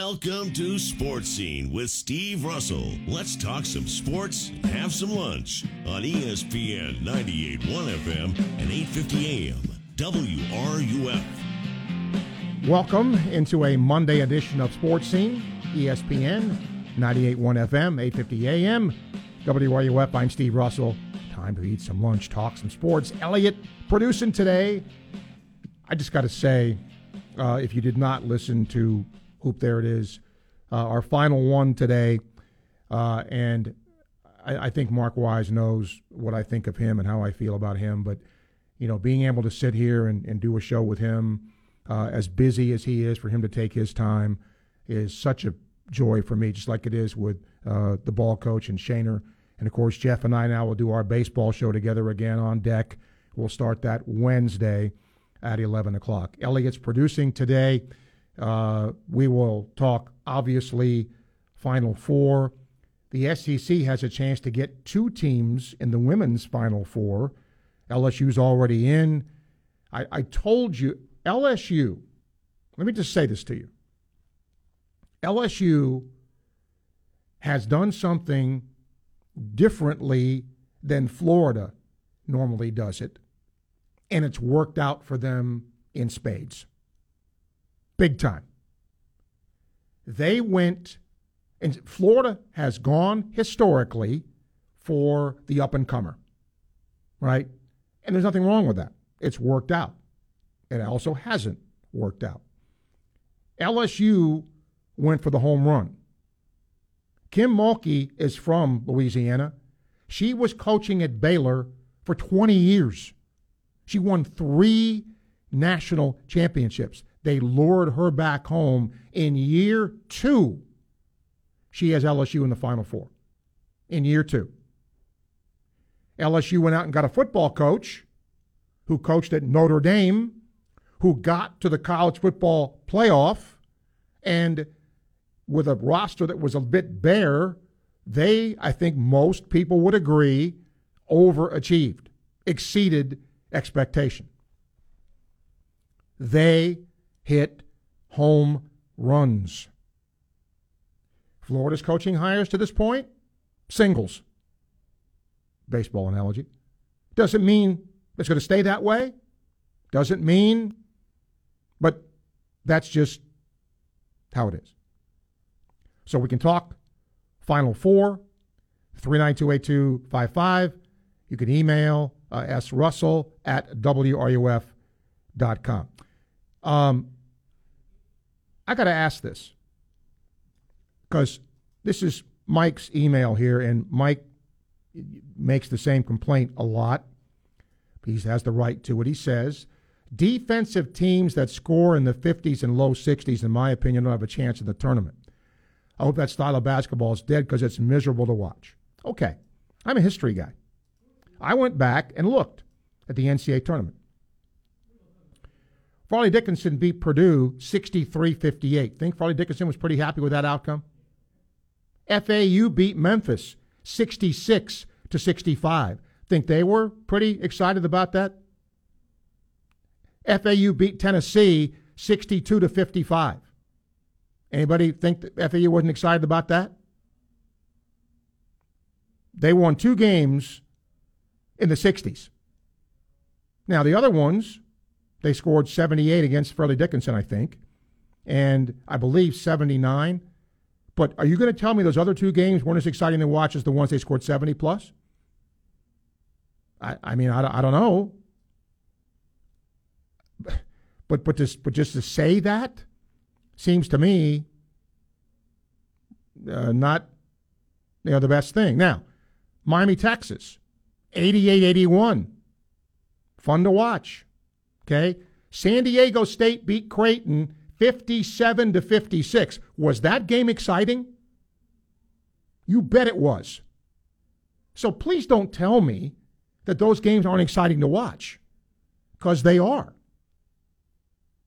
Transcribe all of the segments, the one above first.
Welcome to Sports Scene with Steve Russell. Let's talk some sports, and have some lunch on ESPN 98.1 FM and 8:50 AM. WRUF. Welcome into a Monday edition of Sports Scene, ESPN 98.1 FM, 8:50 AM, WRUF. I'm Steve Russell. Time to eat some lunch, talk some sports. Elliot producing today. I just got to say, uh, if you did not listen to Hoop, there it is, uh, our final one today, uh, and I, I think Mark Wise knows what I think of him and how I feel about him. But you know, being able to sit here and, and do a show with him, uh, as busy as he is, for him to take his time is such a joy for me, just like it is with uh, the ball coach and Shaner. And of course, Jeff and I now will do our baseball show together again on deck. We'll start that Wednesday at 11 o'clock. Elliot's producing today. Uh, we will talk, obviously, Final Four. The SEC has a chance to get two teams in the women's Final Four. LSU's already in. I, I told you, LSU, let me just say this to you. LSU has done something differently than Florida normally does it, and it's worked out for them in spades. Big time. They went, and Florida has gone historically for the up and comer, right? And there's nothing wrong with that. It's worked out. It also hasn't worked out. LSU went for the home run. Kim Mulkey is from Louisiana. She was coaching at Baylor for 20 years. She won three national championships. They lured her back home in year two. She has LSU in the Final Four. In year two. LSU went out and got a football coach who coached at Notre Dame, who got to the college football playoff, and with a roster that was a bit bare, they, I think most people would agree, overachieved, exceeded expectation. They hit home runs. Florida's coaching hires to this point, singles. Baseball analogy. Doesn't mean it's going to stay that way. Doesn't mean, but that's just how it is. So we can talk Final Four, 3928255. You can email uh, srussell at wruf.com. Um, I got to ask this because this is Mike's email here, and Mike makes the same complaint a lot. He has the right to it. He says defensive teams that score in the 50s and low 60s, in my opinion, don't have a chance in the tournament. I hope that style of basketball is dead because it's miserable to watch. Okay, I'm a history guy. I went back and looked at the NCAA tournament. Fairleigh Dickinson beat Purdue 63 58. Think Fairleigh Dickinson was pretty happy with that outcome? FAU beat Memphis 66 to 65. Think they were pretty excited about that? FAU beat Tennessee 62 to 55. Anybody think that FAU wasn't excited about that? They won two games in the 60s. Now, the other ones, they scored 78 against Fairleigh Dickinson, I think, and I believe 79. But are you going to tell me those other two games weren't as exciting to watch as the ones they scored 70 plus? I, I mean, I, I don't know. But, but, just, but just to say that seems to me uh, not you know, the best thing. Now, Miami, Texas, 88 81. Fun to watch. Okay. San Diego State beat Creighton 57 to 56. Was that game exciting? You bet it was. So please don't tell me that those games aren't exciting to watch because they are.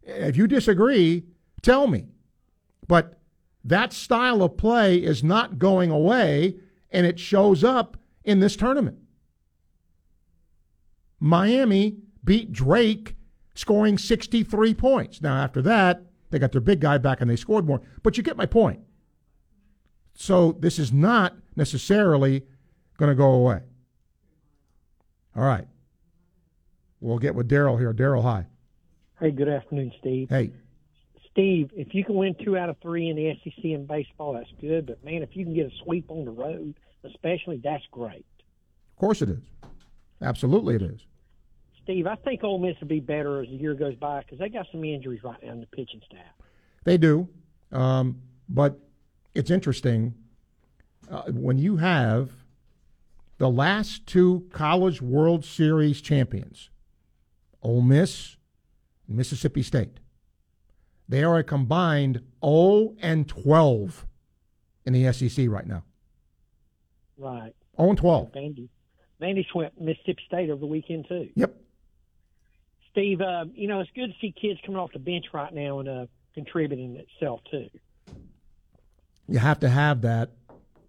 If you disagree, tell me. But that style of play is not going away, and it shows up in this tournament. Miami beat Drake, scoring 63 points. Now, after that, They got their big guy back and they scored more. But you get my point. So this is not necessarily going to go away. All right. We'll get with Daryl here. Daryl, hi. Hey, good afternoon, Steve. Hey. Steve, if you can win two out of three in the SEC in baseball, that's good. But man, if you can get a sweep on the road, especially, that's great. Of course it is. Absolutely, it is. Steve, I think Ole Miss will be better as the year goes by because they got some injuries right now in the pitching staff. They do, um, but it's interesting uh, when you have the last two College World Series champions, Ole Miss, and Mississippi State. They are a combined 0 and 12 in the SEC right now. Right. 0 and 12. Vandy, Vandy went Mississippi State over the weekend too. Yep. Steve, uh, you know it's good to see kids coming off the bench right now and uh, contributing itself too. You have to have that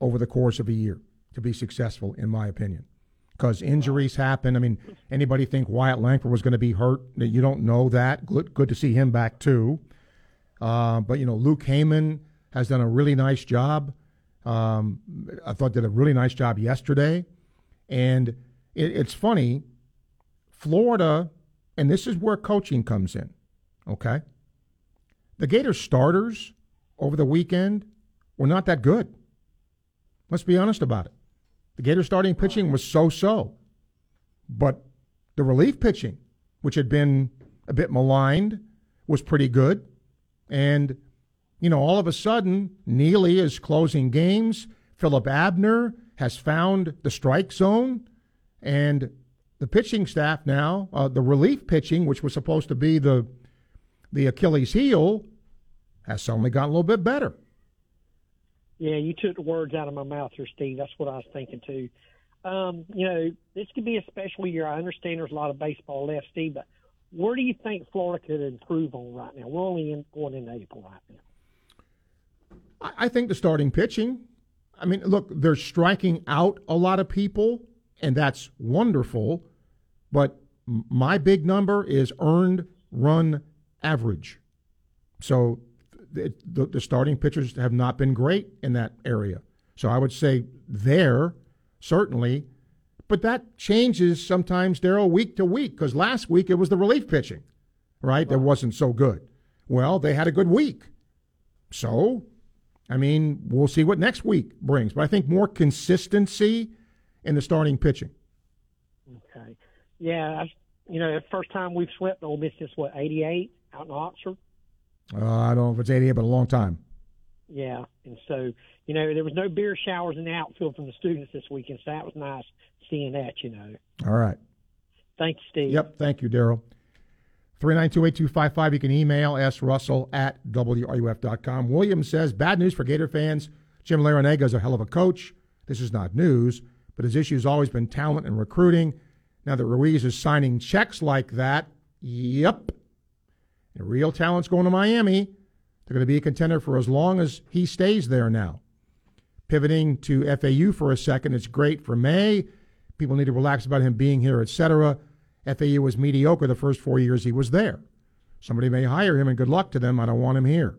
over the course of a year to be successful, in my opinion. Because injuries happen. I mean, anybody think Wyatt Langford was going to be hurt? You don't know that. Good, good to see him back too. Uh, but you know, Luke Heyman has done a really nice job. Um, I thought did a really nice job yesterday, and it, it's funny. Florida, and this is where coaching comes in. Okay, the Gators starters over the weekend were not that good. Let's be honest about it. The Gators starting pitching was so-so, but the relief pitching, which had been a bit maligned, was pretty good. And, you know, all of a sudden, Neely is closing games. Philip Abner has found the strike zone. And the pitching staff now, uh, the relief pitching, which was supposed to be the, the Achilles heel, has suddenly gotten a little bit better. Yeah, you took the words out of my mouth here, Steve. That's what I was thinking too. Um, you know, this could be a special year. I understand there's a lot of baseball left, Steve, but where do you think Florida could improve on right now? We're only in, going into April right now. I think the starting pitching. I mean, look, they're striking out a lot of people, and that's wonderful. But my big number is earned run average. So the, the, the starting pitchers have not been great in that area. So I would say there, certainly, but that changes sometimes, Daryl, week to week, because last week it was the relief pitching, right? That wasn't so good. Well, they had a good week. So, I mean, we'll see what next week brings. But I think more consistency in the starting pitching. Okay. Yeah, I, you know, the first time we've swept Ole Miss since what, 88 out in Oxford? Uh, I don't know if it's 88, but a long time. Yeah, and so you know there was no beer showers in the outfield from the students this weekend, so that was nice seeing that. You know. All right. Thank you, Steve. Yep. Thank you, Daryl. 3928255. You can email S. Russell at WRUF.com. Williams says, bad news for Gator fans. Jim Larrañaga is a hell of a coach. This is not news, but his issue has always been talent and recruiting. Now that Ruiz is signing checks like that, yep, and real talent's going to Miami. They're going to be a contender for as long as he stays there now. Pivoting to FAU for a second, it's great for May. People need to relax about him being here, etc. FAU was mediocre the first four years he was there. Somebody may hire him, and good luck to them. I don't want him here.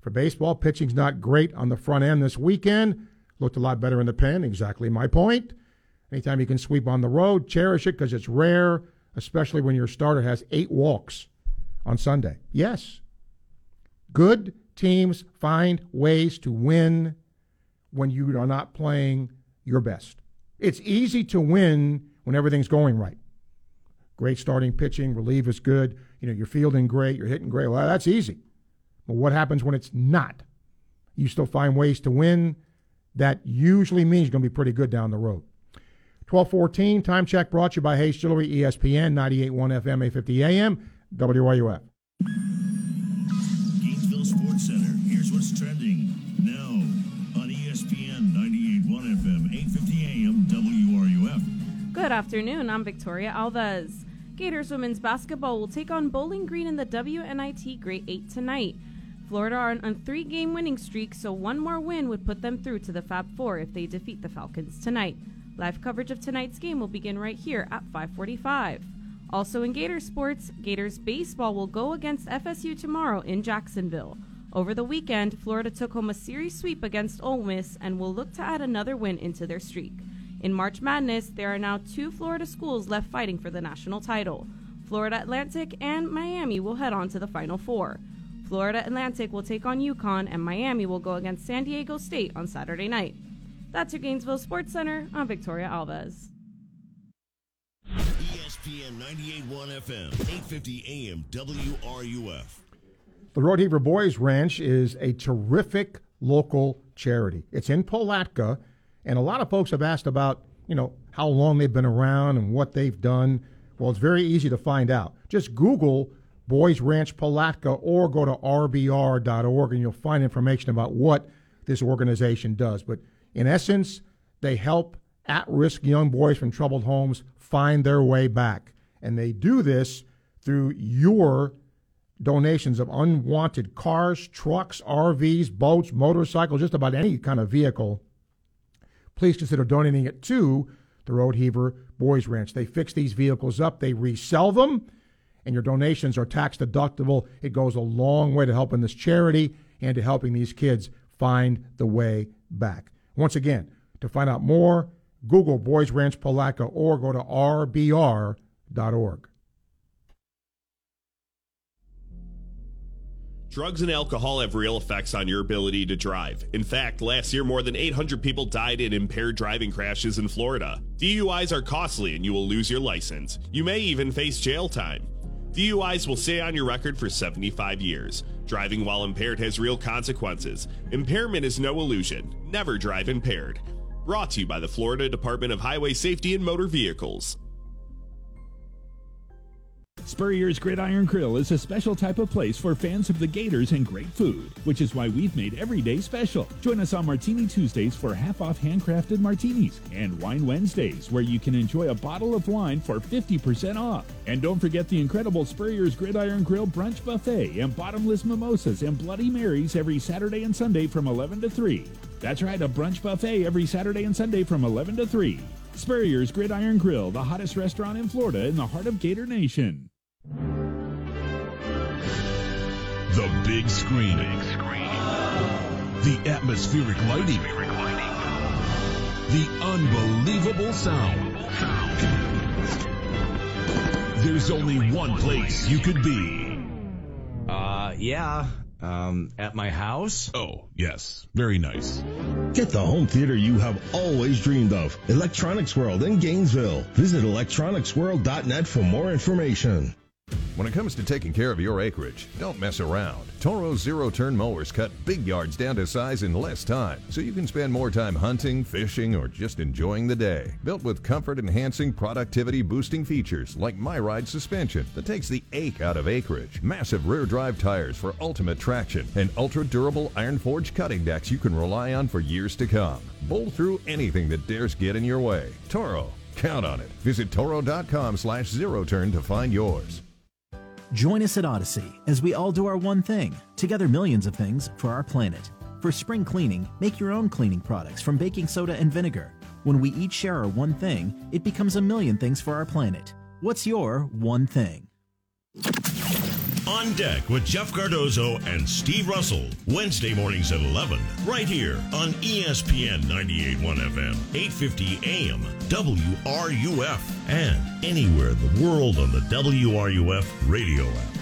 For baseball, pitching's not great on the front end this weekend. Looked a lot better in the pen. Exactly my point. Anytime you can sweep on the road, cherish it because it's rare, especially when your starter has eight walks on Sunday. Yes. Good teams find ways to win when you are not playing your best. It's easy to win when everything's going right. Great starting pitching, relief is good, you know, you're fielding great, you're hitting great. Well, that's easy. But what happens when it's not? You still find ways to win. That usually means you're going to be pretty good down the road. 1214, time check brought to you by Hayes Jewelry, ESPN, 98.1 FM, 850 AM. WRUF. Gainesville Sports Center. Here's what's trending now on ESPN 98.1 FM, 850 AM, WRUF. Good afternoon. I'm Victoria Alves. Gators women's basketball will take on Bowling Green in the WNIT Great 8 tonight. Florida are on a three game winning streak, so one more win would put them through to the Fab Four if they defeat the Falcons tonight. Live coverage of tonight's game will begin right here at 545. Also in Gator sports, Gators baseball will go against FSU tomorrow in Jacksonville. Over the weekend, Florida took home a series sweep against Ole Miss and will look to add another win into their streak. In March Madness, there are now two Florida schools left fighting for the national title. Florida Atlantic and Miami will head on to the Final Four. Florida Atlantic will take on UConn, and Miami will go against San Diego State on Saturday night. That's your Gainesville Sports Center. I'm Victoria Alves. ESPN 98.1 FM, 850 AM, WRUF. The Rodeheaver Boys Ranch is a terrific local charity. It's in Palatka, and a lot of folks have asked about, you know, how long they've been around and what they've done. Well, it's very easy to find out. Just Google Boys Ranch Palatka or go to rbr.org and you'll find information about what this organization does. But in essence, they help at risk young boys from troubled homes find their way back. And they do this through your donations of unwanted cars, trucks, RVs, boats, motorcycles, just about any kind of vehicle, please consider donating it to the Rodeheaver Boys Ranch. They fix these vehicles up, they resell them, and your donations are tax deductible. It goes a long way to helping this charity and to helping these kids find the way back. Once again, to find out more, Google Boys Ranch Palatka or go to rbr.org. Drugs and alcohol have real effects on your ability to drive. In fact, last year more than 800 people died in impaired driving crashes in Florida. DUIs are costly and you will lose your license. You may even face jail time. DUIs will stay on your record for 75 years. Driving while impaired has real consequences. Impairment is no illusion. Never drive impaired. Brought to you by the Florida Department of Highway Safety and Motor Vehicles. Spurrier's Gridiron Grill is a special type of place for fans of the Gators and great food, which is why we've made every day special. Join us on Martini Tuesdays for half off handcrafted martinis and Wine Wednesdays, where you can enjoy a bottle of wine for 50% off. And don't forget the incredible Spurrier's Gridiron Grill brunch buffet and bottomless mimosas and Bloody Marys every Saturday and Sunday from 11 to 3. That's right, a brunch buffet every Saturday and Sunday from 11 to 3. Spurrier's Gridiron Grill, the hottest restaurant in Florida in the heart of Gator Nation. The big screen. The atmospheric lighting. The unbelievable sound. There's only one place you could be. Uh, yeah. Um, at my house? Oh, yes. Very nice. Get the home theater you have always dreamed of. Electronics World in Gainesville. Visit electronicsworld.net for more information. When it comes to taking care of your acreage, don't mess around. Toro zero turn mowers cut big yards down to size in less time, so you can spend more time hunting, fishing, or just enjoying the day. Built with comfort enhancing, productivity boosting features like MyRide suspension that takes the ache out of acreage, massive rear drive tires for ultimate traction, and ultra durable iron forged cutting decks you can rely on for years to come. Bowl through anything that dares get in your way. Toro, count on it. Visit toro.com slash zero turn to find yours. Join us at Odyssey as we all do our one thing, together millions of things for our planet. For spring cleaning, make your own cleaning products from baking soda and vinegar. When we each share our one thing, it becomes a million things for our planet. What's your one thing? On Deck with Jeff Cardozo and Steve Russell. Wednesday mornings at 11, right here on ESPN 98.1 FM, 850 AM, WRUF, and anywhere in the world on the WRUF radio app.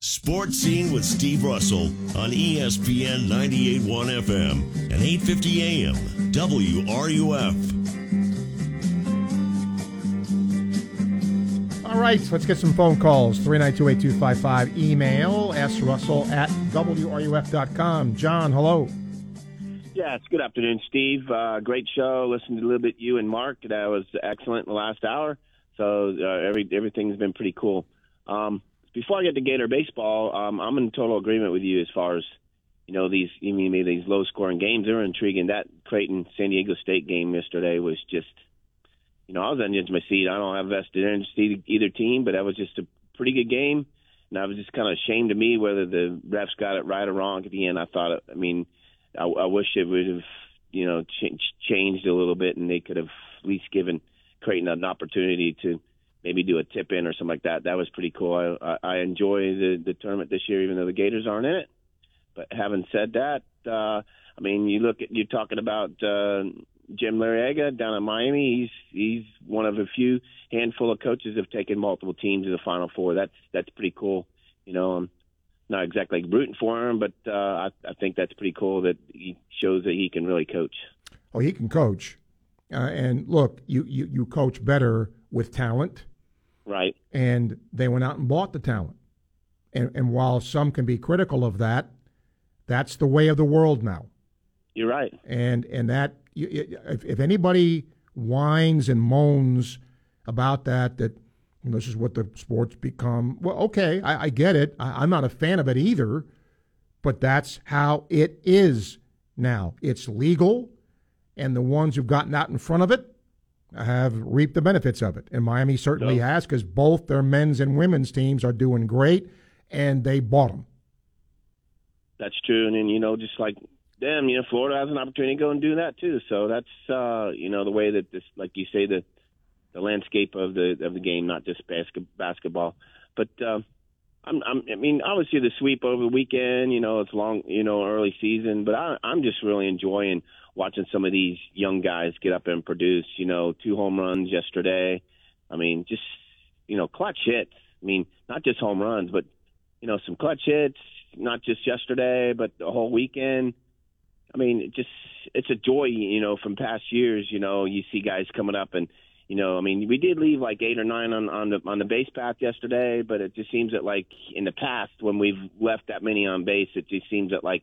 Sports Scene with Steve Russell on ESPN 98.1 FM and 850 AM, WRUF. All right, let's get some phone calls. 3928255. Email srussell at wruf.com. John, hello. Yes, good afternoon, Steve. Uh, great show. Listened to a little bit you and Mark. That was excellent in the last hour. So uh, every everything's been pretty cool. Um, before I get to Gator baseball, um, I'm in total agreement with you as far as you know these you mean these low scoring games. They're intriguing. That Creighton San Diego State game yesterday was just you know, I was on the edge of my seat. I don't have vested interest in either team, but that was just a pretty good game. And I was just kind of ashamed of me whether the refs got it right or wrong at the end. I thought, I mean, I, I wish it would have, you know, ch- changed a little bit and they could have at least given Creighton an opportunity to maybe do a tip in or something like that. That was pretty cool. I, I, I enjoy the the tournament this year, even though the Gators aren't in it. But having said that, uh, I mean, you look at you're talking about uh, Jim Larrañaga down in Miami. He's he's one of a few handful of coaches have taken multiple teams to the Final Four. That's that's pretty cool. You know, I'm not exactly rooting for him, but uh, I, I think that's pretty cool that he shows that he can really coach. Oh, he can coach. Uh, and look, you, you, you coach better with talent. Right. And they went out and bought the talent. And, and while some can be critical of that, that's the way of the world now. You're right. And and that if, if anybody whines and moans about that, that you know, this is what the sports become. Well, okay, I, I get it. I, I'm not a fan of it either, but that's how it is now. It's legal, and the ones who've gotten out in front of it have reaped the benefits of it. And Miami certainly no. has because both their men's and women's teams are doing great, and they bought them. That's true, and then you know, just like them, you know, Florida has an opportunity to go and do that too. So that's uh, you know the way that this, like you say, the the landscape of the of the game, not just basket, basketball. But uh, I'm, I'm, I mean, obviously the sweep over the weekend. You know, it's long, you know, early season, but I, I'm just really enjoying watching some of these young guys get up and produce. You know, two home runs yesterday. I mean, just you know, clutch hits. I mean, not just home runs, but you know, some clutch hits. Not just yesterday, but the whole weekend. I mean, it just it's a joy, you know, from past years. You know, you see guys coming up and you know, I mean, we did leave like eight or nine on, on the on the base path yesterday, but it just seems that like in the past when we've left that many on base, it just seems that like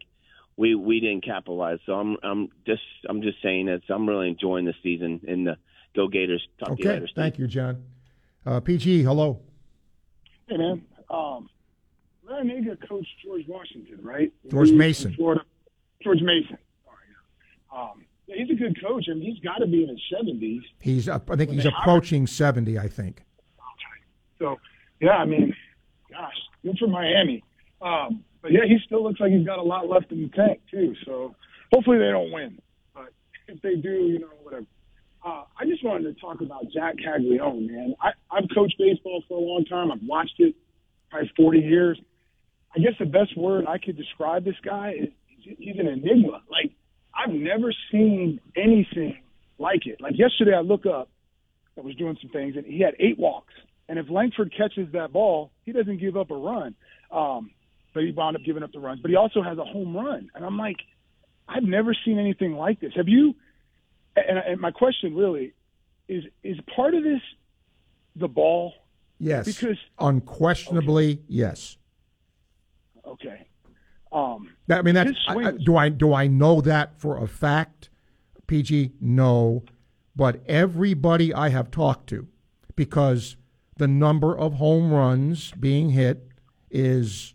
we we didn't capitalize. So I'm I'm just I'm just saying that I'm really enjoying the season in the Go Gators. Talk okay, you later, thank you, John. Uh, PG, hello. Hey man, um, Larrañaga coached George Washington, right? George Mason. Florida. George Mason. Um, he's a good coach. I mean, he's got to be in his seventies. He's, I think he's approaching seventy. I think. Okay. So, yeah, I mean, gosh, good for Miami. Um, but yeah, he still looks like he's got a lot left in the tank too. So, hopefully they don't win. But if they do, you know, whatever. Uh, I just wanted to talk about Jack Caglianone, man. I, I've coached baseball for a long time. I've watched it probably 40 years. I guess the best word I could describe this guy is he's an enigma. Like I've never seen anything like it. Like yesterday, I look up, I was doing some things, and he had eight walks. And if Langford catches that ball, he doesn't give up a run. Um, but he wound up giving up the runs. But he also has a home run. And I'm like, I've never seen anything like this. Have you? And, and my question really is: is part of this the ball? Yes. Because unquestionably, okay. yes. Okay. Um, I mean, that I, do I do I know that for a fact? PG, no, but everybody I have talked to, because the number of home runs being hit is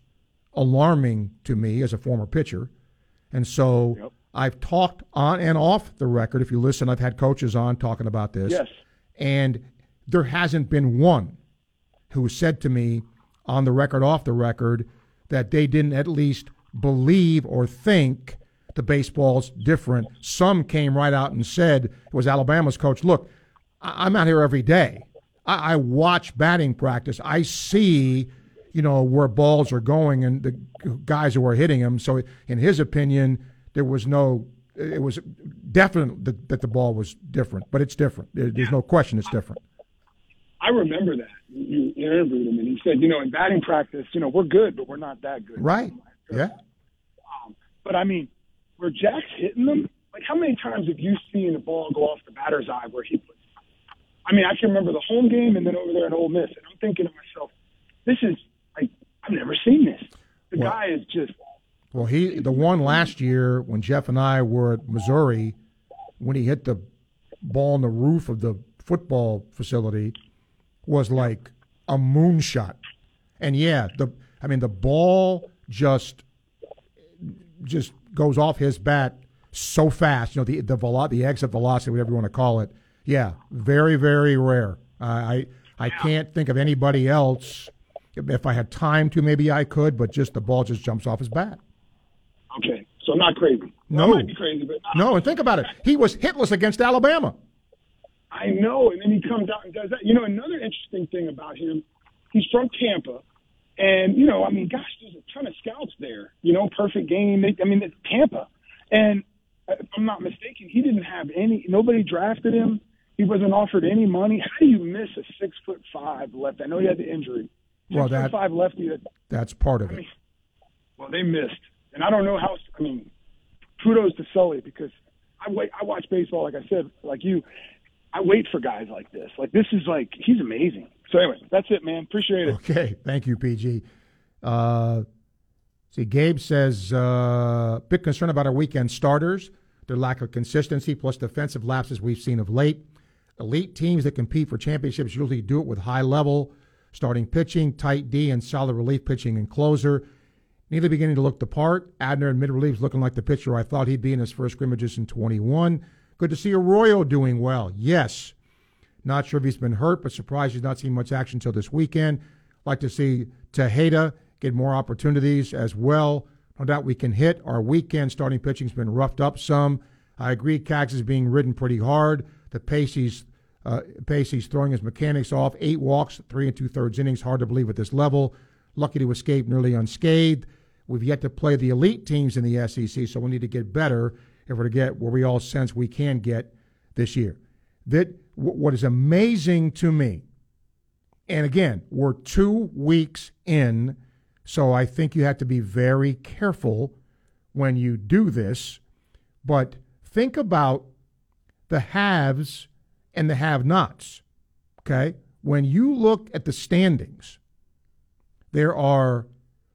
alarming to me as a former pitcher, and so yep. I've talked on and off the record. If you listen, I've had coaches on talking about this. Yes, and there hasn't been one who said to me on the record, off the record, that they didn't at least believe or think the baseball's different. Some came right out and said, it was Alabama's coach, look, I'm out here every day. I, I watch batting practice. I see, you know, where balls are going and the guys who are hitting them. So, in his opinion, there was no, it was definite that, that the ball was different, but it's different. There's yeah. no question it's different. I remember that. You interviewed him, and he said, you know, in batting practice, you know, we're good, but we're not that good. Right. Yeah. Um, but I mean, where Jac's hitting them, like how many times have you seen a ball go off the batter's eye where he puts? I mean, I can remember the home game and then over there at Ole Miss, and I'm thinking to myself, this is like I've never seen this. The well, guy is just. Well, he the one last year when Jeff and I were at Missouri, when he hit the ball on the roof of the football facility, was like a moonshot. And yeah, the I mean the ball just just goes off his bat so fast. You know, the the velo- the exit velocity, whatever you want to call it. Yeah, very very rare. Uh, I I can't think of anybody else. If I had time to, maybe I could, but just the ball just jumps off his bat. Okay, so not crazy. No, crazy, but no. And think about it. He was hitless against Alabama. I know. And then he comes out and does that. You know, another interesting thing about him, he's from Tampa. And, you know, I mean, gosh, there's a ton of scouts there. You know, perfect game. I mean, it's Tampa. And if I'm not mistaken, he didn't have any, nobody drafted him. He wasn't offered any money. How do you miss a six foot five left? I know he had the injury. Six Well, that- five lefty. That, That's part of I it. mean, well, they missed, and I don't know how. I mean, kudos to Sully because I wait. I watch baseball, like I said, like you. I wait for guys like this. Like this is like he's amazing. So anyway, that's it, man. Appreciate it. Okay, thank you, PG. Uh, see, Gabe says uh, bit concerned about our weekend starters, their lack of consistency, plus defensive lapses we've seen of late. Elite teams that compete for championships usually do it with high level starting pitching, tight D, and solid relief pitching and closer. Neither beginning to look the part. Abner in mid relief looking like the pitcher I thought he'd be in his first scrimmages in 21. Good to see Arroyo doing well. Yes. Not sure if he's been hurt, but surprised he's not seen much action until this weekend. Like to see Tejeda get more opportunities as well. No doubt we can hit. Our weekend starting pitching's been roughed up some. I agree, Cags is being ridden pretty hard. The pace he's uh, pace he's throwing his mechanics off. Eight walks, three and two thirds innings. Hard to believe at this level. Lucky to escape nearly unscathed. We've yet to play the elite teams in the SEC, so we need to get better if we're to get where we all sense we can get this year. That what is amazing to me, and again, we're two weeks in, so I think you have to be very careful when you do this. But think about the haves and the have-nots. Okay, when you look at the standings, there are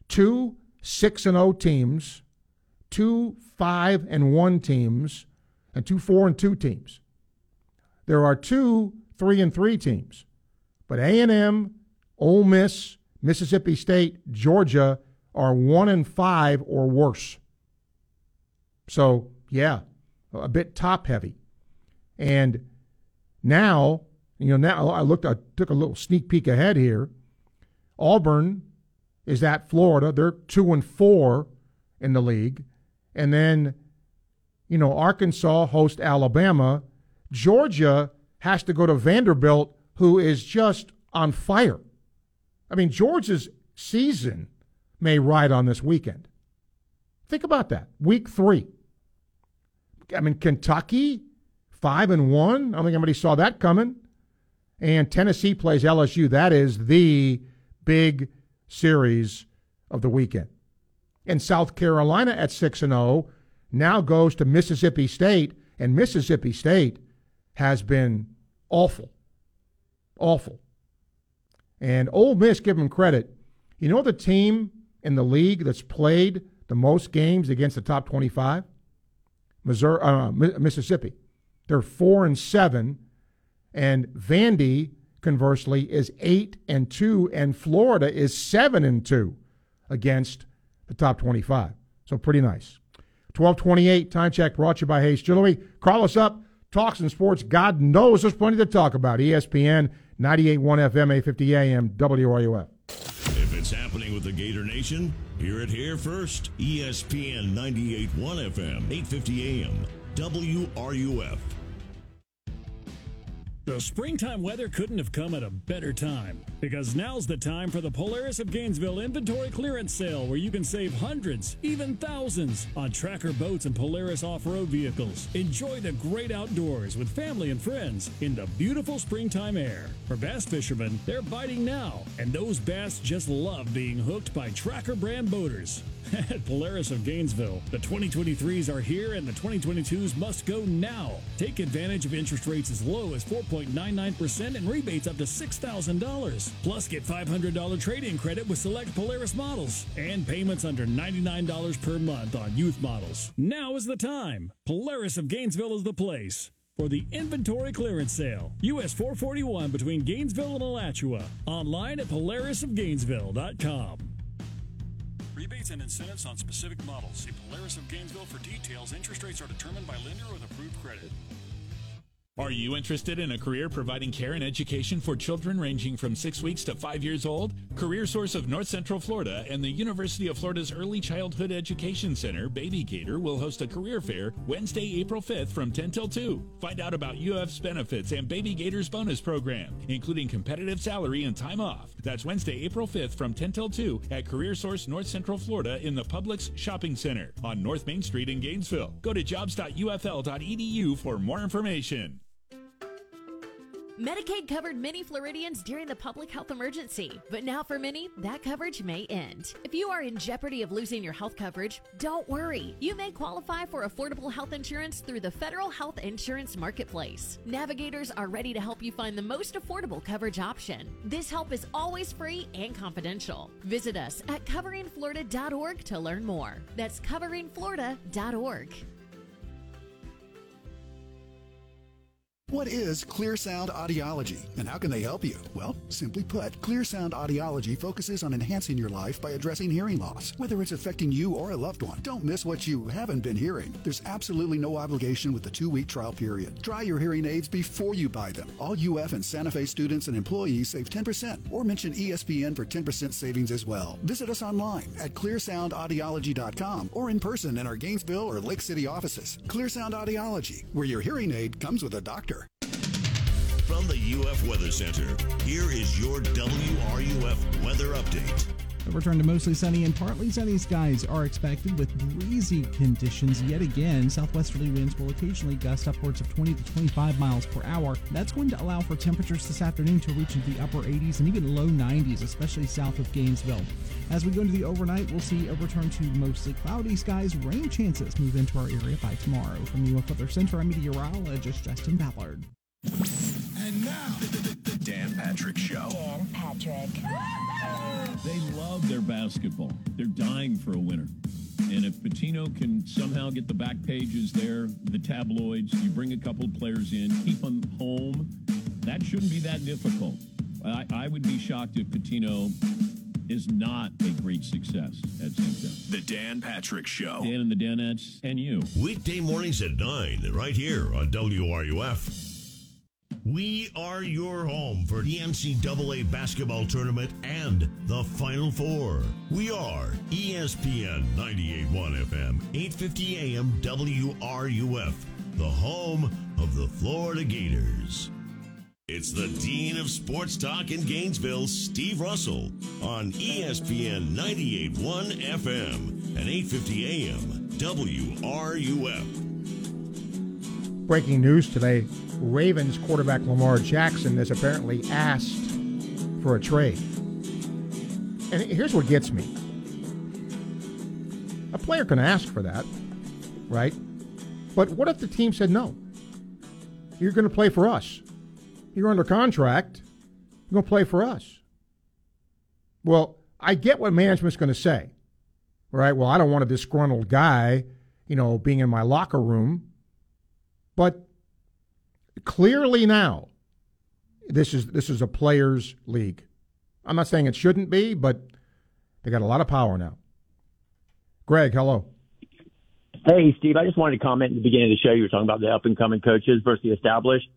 two six and zero teams, two five and one teams, and two four and two teams. There are two three and three teams, but A and M, Ole Miss, Mississippi State, Georgia are one and five or worse. So yeah, a bit top heavy, and now you know now I looked I took a little sneak peek ahead here. Auburn is at Florida. They're two and four in the league. And then, you know, Arkansas host Alabama. Georgia has to go to Vanderbilt, who is just on fire. I mean, Georgia's season may ride on this weekend. Think about that. Week three. I mean, Kentucky, five and one. I don't think anybody saw that coming. And Tennessee plays LSU. That is the big series of the weekend. And South Carolina at 6 and 0 now goes to Mississippi State and Mississippi State has been awful. Awful. And Ole Miss give them credit. You know the team in the league that's played the most games against the top 25? Missouri uh, Mississippi. They're 4 and 7 and Vandy conversely is 8 and 2 and Florida is 7 and 2 against the top 25. So pretty nice. 1228 time check brought to you by Hayes Jewelry. Call us up. Talks and sports. God knows there's plenty to talk about. ESPN 98.1 FM 850 AM WRUF. If it's happening with the Gator Nation, hear it here first. ESPN 98.1 FM, 850 AM, WRUF. The springtime weather couldn't have come at a better time because now's the time for the Polaris of Gainesville inventory clearance sale where you can save hundreds, even thousands on tracker boats and Polaris off road vehicles. Enjoy the great outdoors with family and friends in the beautiful springtime air. For bass fishermen, they're biting now, and those bass just love being hooked by tracker brand boaters. At Polaris of Gainesville, the 2023s are here and the 2022s must go now. Take advantage of interest rates as low as 4.99% and rebates up to $6,000. Plus, get $500 trade in credit with select Polaris models and payments under $99 per month on youth models. Now is the time. Polaris of Gainesville is the place. For the inventory clearance sale, US 441 between Gainesville and Alachua. Online at polarisofgainesville.com. Rebates and incentives on specific models. See Polaris of Gainesville for details. Interest rates are determined by lender with approved credit. Are you interested in a career providing care and education for children ranging from six weeks to five years old? Career Source of North Central Florida and the University of Florida's Early Childhood Education Center, Baby Gator, will host a career fair Wednesday, April 5th from 10 till 2. Find out about UF's benefits and Baby Gator's bonus program, including competitive salary and time off. That's Wednesday, April 5th from 10 till 2 at Career Source North Central Florida in the Publix Shopping Center on North Main Street in Gainesville. Go to jobs.ufl.edu for more information. Medicaid covered many Floridians during the public health emergency, but now for many, that coverage may end. If you are in jeopardy of losing your health coverage, don't worry. You may qualify for affordable health insurance through the Federal Health Insurance Marketplace. Navigators are ready to help you find the most affordable coverage option. This help is always free and confidential. Visit us at coveringflorida.org to learn more. That's coveringflorida.org. What is Clear Sound Audiology and how can they help you? Well, simply put, Clear Sound Audiology focuses on enhancing your life by addressing hearing loss, whether it's affecting you or a loved one. Don't miss what you haven't been hearing. There's absolutely no obligation with the two week trial period. Try your hearing aids before you buy them. All UF and Santa Fe students and employees save 10% or mention ESPN for 10% savings as well. Visit us online at clearsoundaudiology.com or in person in our Gainesville or Lake City offices. Clear Sound Audiology, where your hearing aid comes with a doctor. From the UF Weather Center, here is your WRUF weather update. A return to mostly sunny and partly sunny skies are expected with breezy conditions yet again. Southwesterly winds will occasionally gust upwards of 20 to 25 miles per hour. That's going to allow for temperatures this afternoon to reach the upper 80s and even low 90s, especially south of Gainesville. As we go into the overnight, we'll see a return to mostly cloudy skies. Rain chances move into our area by tomorrow. From the UF Weather Center, I'm meteorologist Justin Ballard. And now, the, the, the Dan Patrick Show. Dan Patrick. They love their basketball. They're dying for a winner. And if Pitino can somehow get the back pages there, the tabloids, you bring a couple of players in, keep them home, that shouldn't be that difficult. I, I would be shocked if Pitino is not a great success at St. The Dan Patrick Show. Dan and the Danettes and you. Weekday mornings at 9, right here on WRUF. We are your home for the NCAA basketball tournament and the Final Four. We are ESPN 98.1 FM, 8:50 AM WRUF, the home of the Florida Gators. It's the Dean of Sports Talk in Gainesville, Steve Russell, on ESPN 98.1 FM and 8:50 AM WRUF. Breaking news today Ravens quarterback Lamar Jackson has apparently asked for a trade. And here's what gets me a player can ask for that, right? But what if the team said no? You're going to play for us. You're under contract. You're going to play for us. Well, I get what management's going to say, right? Well, I don't want a disgruntled guy, you know, being in my locker room. But clearly now, this is this is a players' league. I'm not saying it shouldn't be, but they got a lot of power now. Greg, hello. Hey, Steve. I just wanted to comment at the beginning of the show. You were talking about the up and coming coaches versus the established.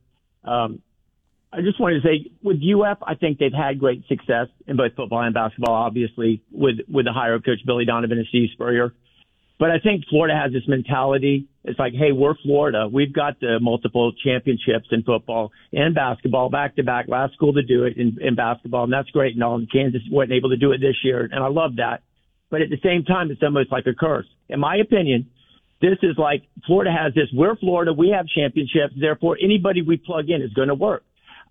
Um, I just wanted to say with UF, I think they've had great success in both football and basketball. Obviously, with with the hire of Coach Billy Donovan and Steve Spurrier. But I think Florida has this mentality. It's like, hey, we're Florida. We've got the multiple championships in football and basketball back to back. Last school to do it in, in basketball, and that's great and all. And Kansas wasn't able to do it this year, and I love that. But at the same time, it's almost like a curse. In my opinion, this is like Florida has this. We're Florida. We have championships. Therefore, anybody we plug in is going to work.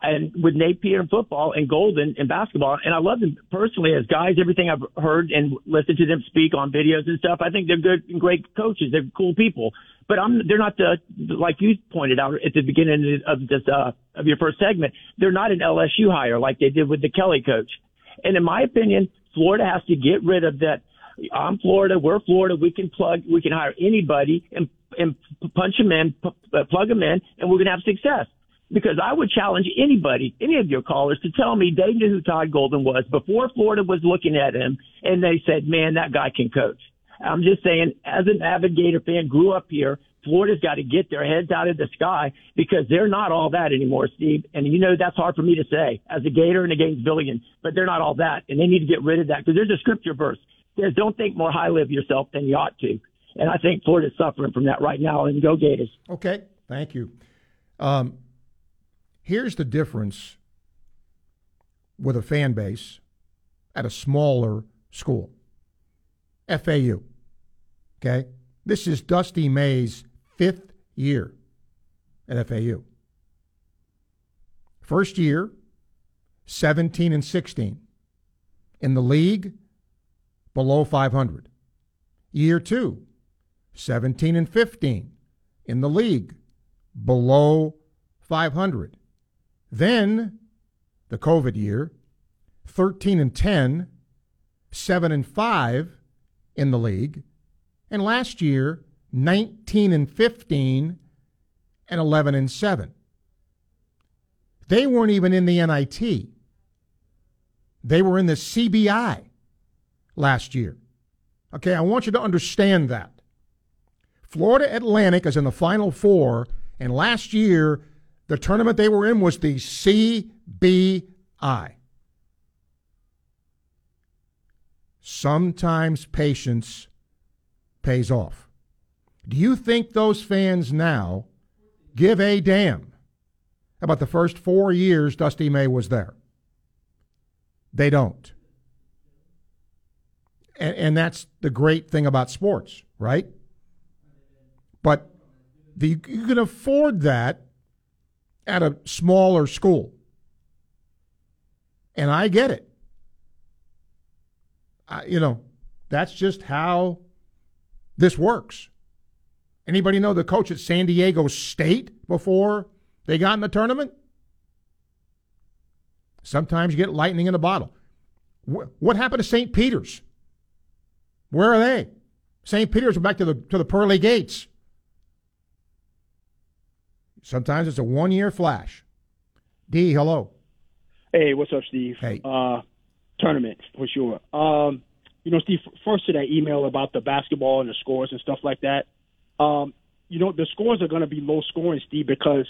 And with Napier in football and Golden in basketball, and I love them personally as guys. Everything I've heard and listened to them speak on videos and stuff, I think they're good and great coaches. They're cool people. But I'm they're not the like you pointed out at the beginning of this uh, of your first segment. They're not an LSU hire like they did with the Kelly coach. And in my opinion, Florida has to get rid of that. I'm Florida. We're Florida. We can plug. We can hire anybody and and punch them in, p- plug them in, and we're going to have success because I would challenge anybody, any of your callers, to tell me they knew who Todd Golden was before Florida was looking at him and they said, man, that guy can coach. I'm just saying, as an avid Gator fan, grew up here. Florida's got to get their heads out of the sky because they're not all that anymore, Steve. And you know that's hard for me to say as a Gator and a Gainesvillian, but they're not all that, and they need to get rid of that because there's a scripture verse. There's don't think more highly of yourself than you ought to, and I think Florida's suffering from that right now. And go Gators. Okay, thank you. Um, here's the difference with a fan base at a smaller school. FAU. Okay? This is Dusty May's fifth year at FAU. First year, 17 and 16. In the league, below 500. Year two, 17 and 15. In the league, below 500. Then, the COVID year, 13 and 10, 7 and 5 in the league, and last year 19 and 15 and 11 and 7. They weren't even in the NIT. They were in the CBI last year. Okay, I want you to understand that. Florida Atlantic is in the Final Four, and last year the tournament they were in was the CBI. Sometimes patience pays off. Do you think those fans now give a damn about the first four years Dusty May was there? They don't. And, and that's the great thing about sports, right? But the, you can afford that at a smaller school. And I get it. I, you know, that's just how this works. Anybody know the coach at San Diego State before they got in the tournament? Sometimes you get lightning in a bottle. What happened to St. Peter's? Where are they? St. Peter's went back to the to the pearly gates. Sometimes it's a one year flash. D, hello. Hey, what's up, Steve? Hey. Uh, tournament for sure. Um, you know, Steve, first to that email about the basketball and the scores and stuff like that. Um, you know, the scores are going to be low scoring, Steve, because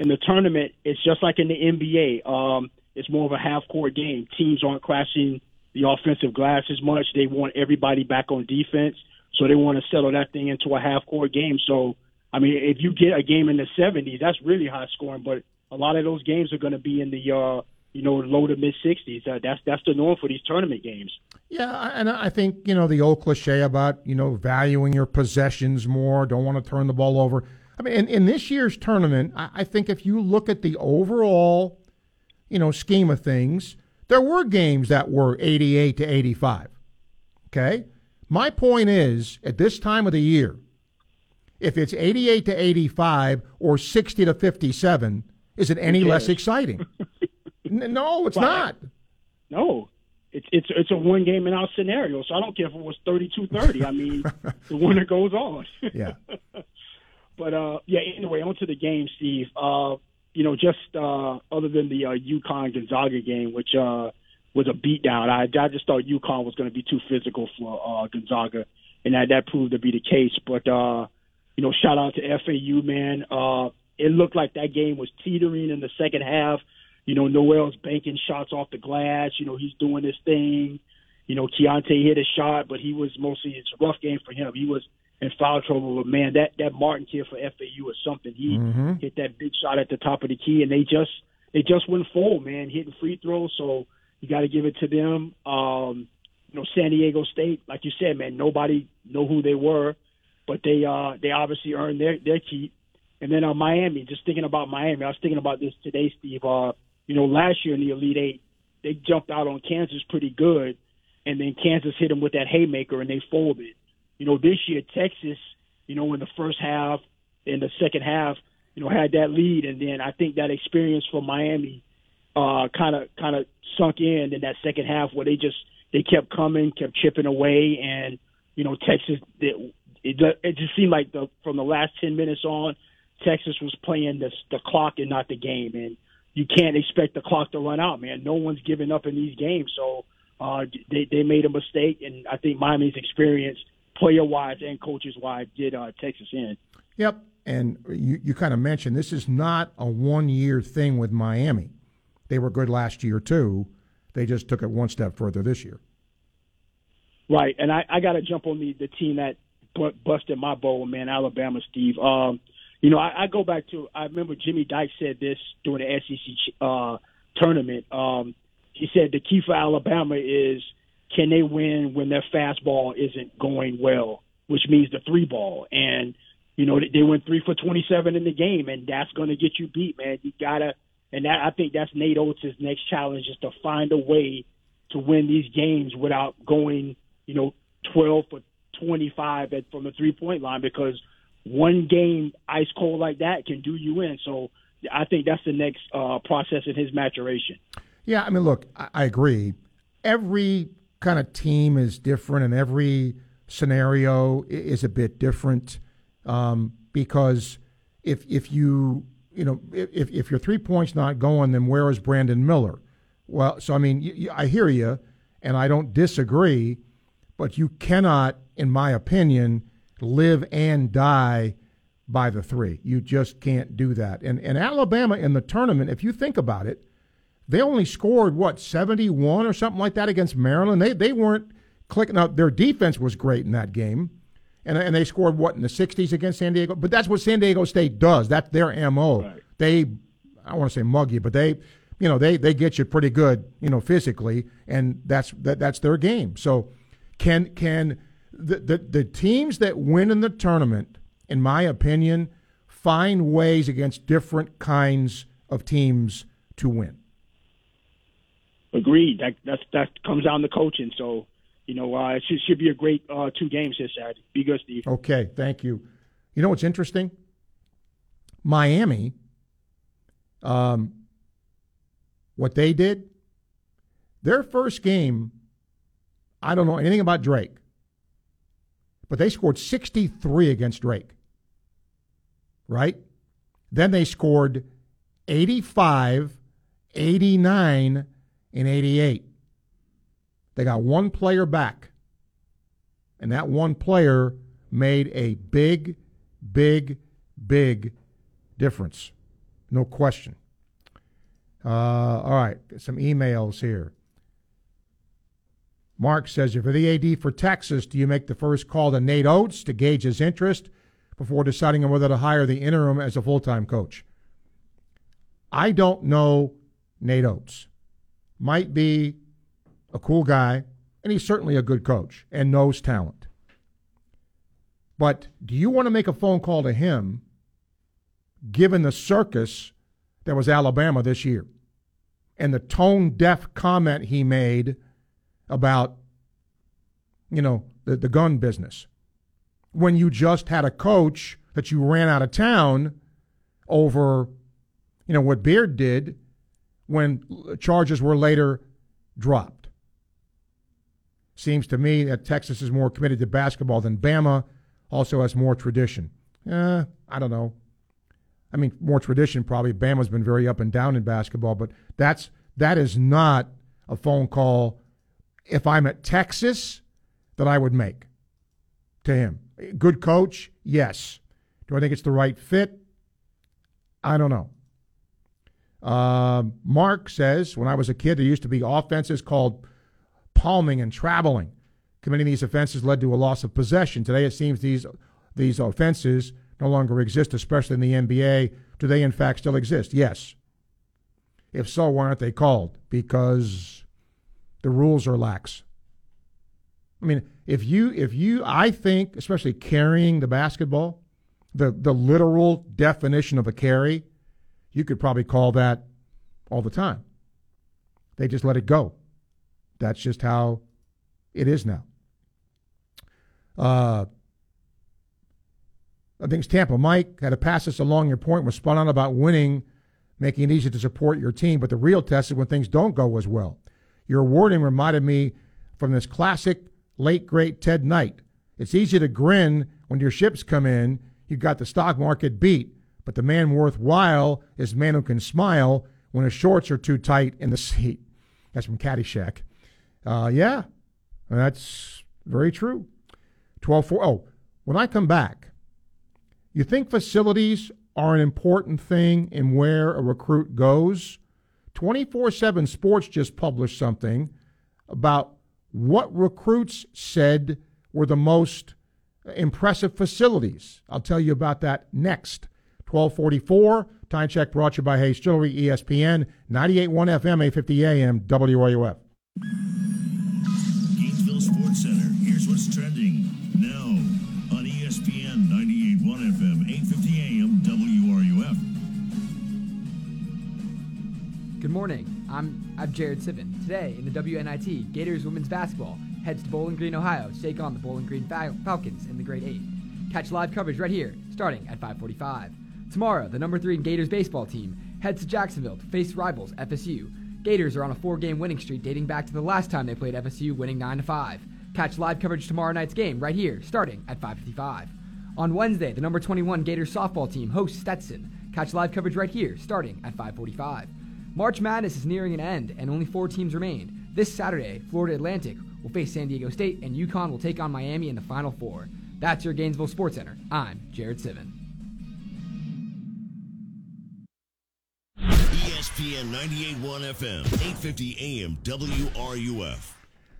in the tournament, it's just like in the NBA. Um, it's more of a half court game. Teams aren't crashing the offensive glass as much. They want everybody back on defense, so they want to settle that thing into a half court game. So, I mean, if you get a game in the 70s, that's really high scoring. But a lot of those games are going to be in the uh, you know, low to mid 60s. Uh, that's that's the norm for these tournament games. Yeah, and I think you know the old cliche about you know valuing your possessions more, don't want to turn the ball over. I mean, in, in this year's tournament, I, I think if you look at the overall, you know, scheme of things, there were games that were 88 to 85. Okay, my point is at this time of the year, if it's 88 to 85 or 60 to 57, is it any less exciting? No, it's not. No, it's it's it's a one game and out scenario. So I don't care if it was 32-30. I mean, the winner goes on. yeah. but uh, yeah. Anyway, on to the game, Steve. Uh, you know, just uh, other than the uh, UConn Gonzaga game, which uh, was a beatdown, I I just thought UConn was going to be too physical for uh, Gonzaga, and that that proved to be the case. But uh, you know, shout out to FAU, man. Uh, it looked like that game was teetering in the second half. You know, Nowell's banking shots off the glass. You know, he's doing his thing. You know, Keyontae hit a shot, but he was mostly it's a rough game for him. He was in foul trouble. But man, that that Martin kid for FAU is something. He mm-hmm. hit that big shot at the top of the key, and they just they just went full, man, hitting free throws. So you got to give it to them. Um, you know, San Diego State, like you said, man, nobody know who they were, but they uh they obviously earned their their keep. And then uh, Miami, just thinking about Miami, I was thinking about this today, Steve. Uh, you know, last year in the Elite Eight, they jumped out on Kansas pretty good, and then Kansas hit them with that haymaker and they folded. You know, this year Texas, you know, in the first half, in the second half, you know, had that lead, and then I think that experience for Miami uh kind of kind of sunk in in that second half where they just they kept coming, kept chipping away, and you know, Texas it, it, it just seemed like the from the last ten minutes on, Texas was playing the the clock and not the game, and you can't expect the clock to run out, man. No one's giving up in these games, so uh, they they made a mistake, and I think Miami's experience player wise and coaches wise, did uh, Texas in. Yep. And you, you kind of mentioned this is not a one year thing with Miami. They were good last year, too. They just took it one step further this year. Right. And I, I got to jump on the, the team that busted my bowl, man, Alabama, Steve. Um, you know, I, I go back to, I remember Jimmy Dykes said this during the SEC uh, tournament. Um, he said the key for Alabama is can they win when their fastball isn't going well, which means the three ball. And you know, they went three for 27 in the game, and that's going to get you beat, man. You gotta, and that I think that's Nate Oats' next challenge is to find a way to win these games without going, you know, 12 for 25 at, from the three point line because one game ice cold like that can do you in. So I think that's the next uh, process in his maturation. Yeah, I mean, look, I, I agree. Every kind of team is different, and every scenario is a bit different um, because if if you you know if if your three points not going, then where is Brandon Miller? Well, so I mean, you, you, I hear you, and I don't disagree, but you cannot, in my opinion, live and die by the three. You just can't do that. And and Alabama in the tournament, if you think about it, they only scored what seventy one or something like that against Maryland. They they weren't clicking out. Their defense was great in that game and, and they scored what in the 60s against San Diego. But that's what San Diego State does. That's their mo. Right. They, I don't want to say mug you, but they, you know, they they get you pretty good, you know, physically, and that's that, that's their game. So, can can the, the the teams that win in the tournament, in my opinion, find ways against different kinds of teams to win. Agreed. That that that comes down to coaching. So you know, uh, it should, should be a great uh, two games this Saturday. Be good, Steve. Okay, thank you. You know what's interesting? Miami, um, what they did, their first game, I don't know anything about Drake, but they scored 63 against Drake, right? Then they scored 85, 89, and 88. They got one player back, and that one player made a big, big, big difference. No question. Uh, all right, some emails here. Mark says, if you're the AD for Texas, do you make the first call to Nate Oats to gauge his interest before deciding on whether to hire the interim as a full time coach? I don't know Nate Oats. Might be a cool guy, and he's certainly a good coach and knows talent. But do you want to make a phone call to him given the circus that was Alabama this year and the tone deaf comment he made about, you know, the, the gun business? When you just had a coach that you ran out of town over, you know, what Beard did when charges were later dropped. Seems to me that Texas is more committed to basketball than Bama, also has more tradition. Eh, I don't know. I mean, more tradition probably. Bama's been very up and down in basketball, but that's that is not a phone call if I'm at Texas that I would make to him. Good coach, yes. Do I think it's the right fit? I don't know. Uh, Mark says, when I was a kid, there used to be offenses called palming and traveling. Committing these offenses led to a loss of possession. Today, it seems these these offenses no longer exist, especially in the NBA. Do they, in fact, still exist? Yes. If so, why aren't they called? Because the rules are lax. I mean, if you, if you, I think, especially carrying the basketball, the the literal definition of a carry, you could probably call that all the time. They just let it go. That's just how it is now. Uh, I think it's Tampa. Mike had to pass this along. Your point was spot on about winning, making it easy to support your team. But the real test is when things don't go as well. Your wording reminded me from this classic late great Ted Knight. It's easy to grin when your ships come in. You've got the stock market beat, but the man worthwhile is the man who can smile when his shorts are too tight in the seat. That's from Caddyshack. Uh, yeah, that's very true. 12 4. Oh, when I come back, you think facilities are an important thing in where a recruit goes? 24 7 Sports just published something about what recruits said were the most impressive facilities. I'll tell you about that next. 1244, time check brought to you by Hayes Jewelry, ESPN, 98.1 FM, 850 AM, WRUF. Gainesville Sports morning. I'm I'm Jared Sivan. Today in the WNIT, Gators women's basketball heads to Bowling Green, Ohio to take on the Bowling Green Fal- Falcons in the Great 8. Catch live coverage right here, starting at 5:45. Tomorrow, the number three Gators baseball team heads to Jacksonville to face rivals FSU. Gators are on a four-game winning streak dating back to the last time they played FSU, winning 9 to 5. Catch live coverage tomorrow night's game right here, starting at 5:55. On Wednesday, the number 21 Gators softball team hosts Stetson. Catch live coverage right here, starting at 5:45. March Madness is nearing an end, and only four teams remain. This Saturday, Florida Atlantic will face San Diego State, and UConn will take on Miami in the Final Four. That's your Gainesville Sports Center. I'm Jared Sivan. ESPN 98.1 FM, 850 AM, WRUF.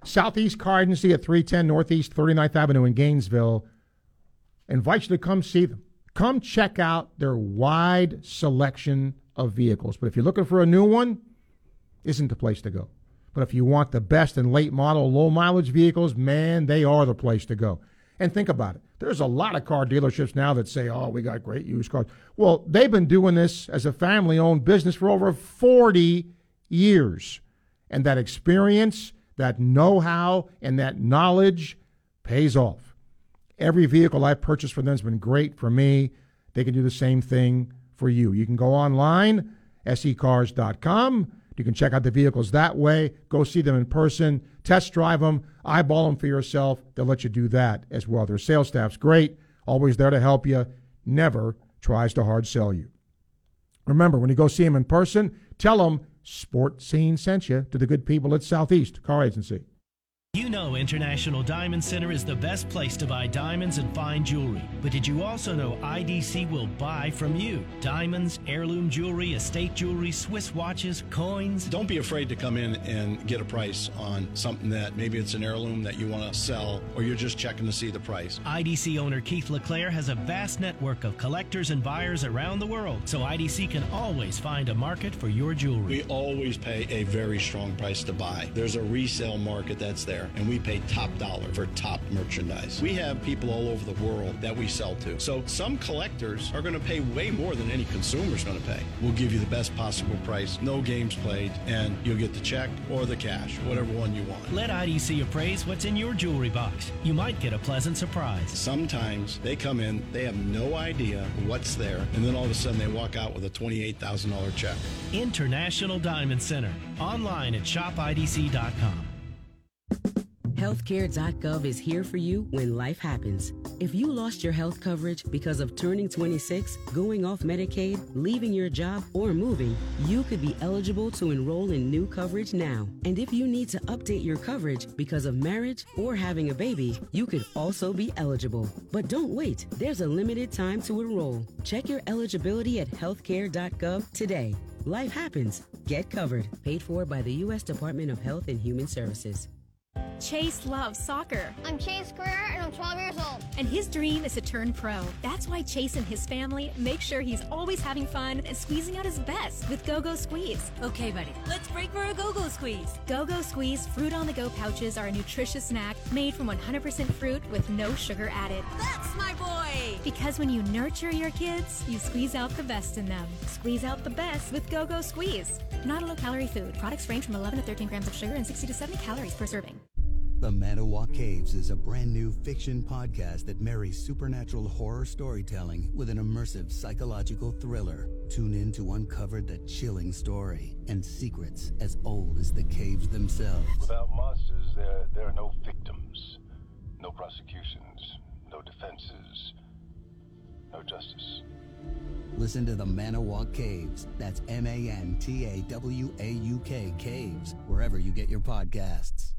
Southeast Car Agency at 310 Northeast 39th Avenue in Gainesville invites you to come see them. Come check out their wide selection of vehicles. But if you're looking for a new one, isn't the place to go. But if you want the best in late model, low mileage vehicles, man, they are the place to go. And think about it. There's a lot of car dealerships now that say, oh, we got great used cars. Well, they've been doing this as a family owned business for over 40 years. And that experience, that know how, and that knowledge pays off. Every vehicle I've purchased from them has been great for me. They can do the same thing for you. You can go online, secars.com. You can check out the vehicles that way. Go see them in person, test drive them, eyeball them for yourself. They'll let you do that as well. Their sales staff's great, always there to help you, never tries to hard sell you. Remember, when you go see them in person, tell them Sport Scene sent you to the good people at Southeast Car Agency. You know International Diamond Center is the best place to buy diamonds and fine jewelry. But did you also know IDC will buy from you? Diamonds, heirloom jewelry, estate jewelry, Swiss watches, coins. Don't be afraid to come in and get a price on something that maybe it's an heirloom that you want to sell or you're just checking to see the price. IDC owner Keith LeClaire has a vast network of collectors and buyers around the world, so IDC can always find a market for your jewelry. We always pay a very strong price to buy. There's a resale market that's there, and we pay top dollar for top merchandise. We have people all over the world that we sell to. So some collectors are going to pay way more than any consumer's going to pay. We'll give you the best possible price, no games played, and you'll get the check or the cash, whatever one you want. Let IDC appraise what's in your jewelry box. You might get a pleasant surprise. Sometimes they come in, they have no idea what's there, and then all of a sudden they walk out with a $28,000 check. International Diamond Center. Online at shopidc.com. Healthcare.gov is here for you when life happens. If you lost your health coverage because of turning 26, going off Medicaid, leaving your job, or moving, you could be eligible to enroll in new coverage now. And if you need to update your coverage because of marriage or having a baby, you could also be eligible. But don't wait, there's a limited time to enroll. Check your eligibility at healthcare.gov today. Life happens. Get covered. Paid for by the U.S. Department of Health and Human Services. Chase loves soccer. I'm Chase Greer and I'm 12 years old. And his dream is to turn pro. That's why Chase and his family make sure he's always having fun and squeezing out his best with Go Go Squeeze. Okay, buddy, let's break for a Go Go Squeeze. Go Go Squeeze fruit on the go pouches are a nutritious snack made from 100% fruit with no sugar added. That's my boy! Because when you nurture your kids, you squeeze out the best in them. Squeeze out the best with Go Go Squeeze. Not a low calorie food. Products range from 11 to 13 grams of sugar and 60 to 70 calories per serving. The Mantawauk Caves is a brand new fiction podcast that marries supernatural horror storytelling with an immersive psychological thriller. Tune in to uncover the chilling story and secrets as old as the caves themselves. Without monsters, there, there are no victims, no prosecutions, no defenses, no justice. Listen to the Mantawauk Caves. That's M A N T A W A U K Caves, wherever you get your podcasts.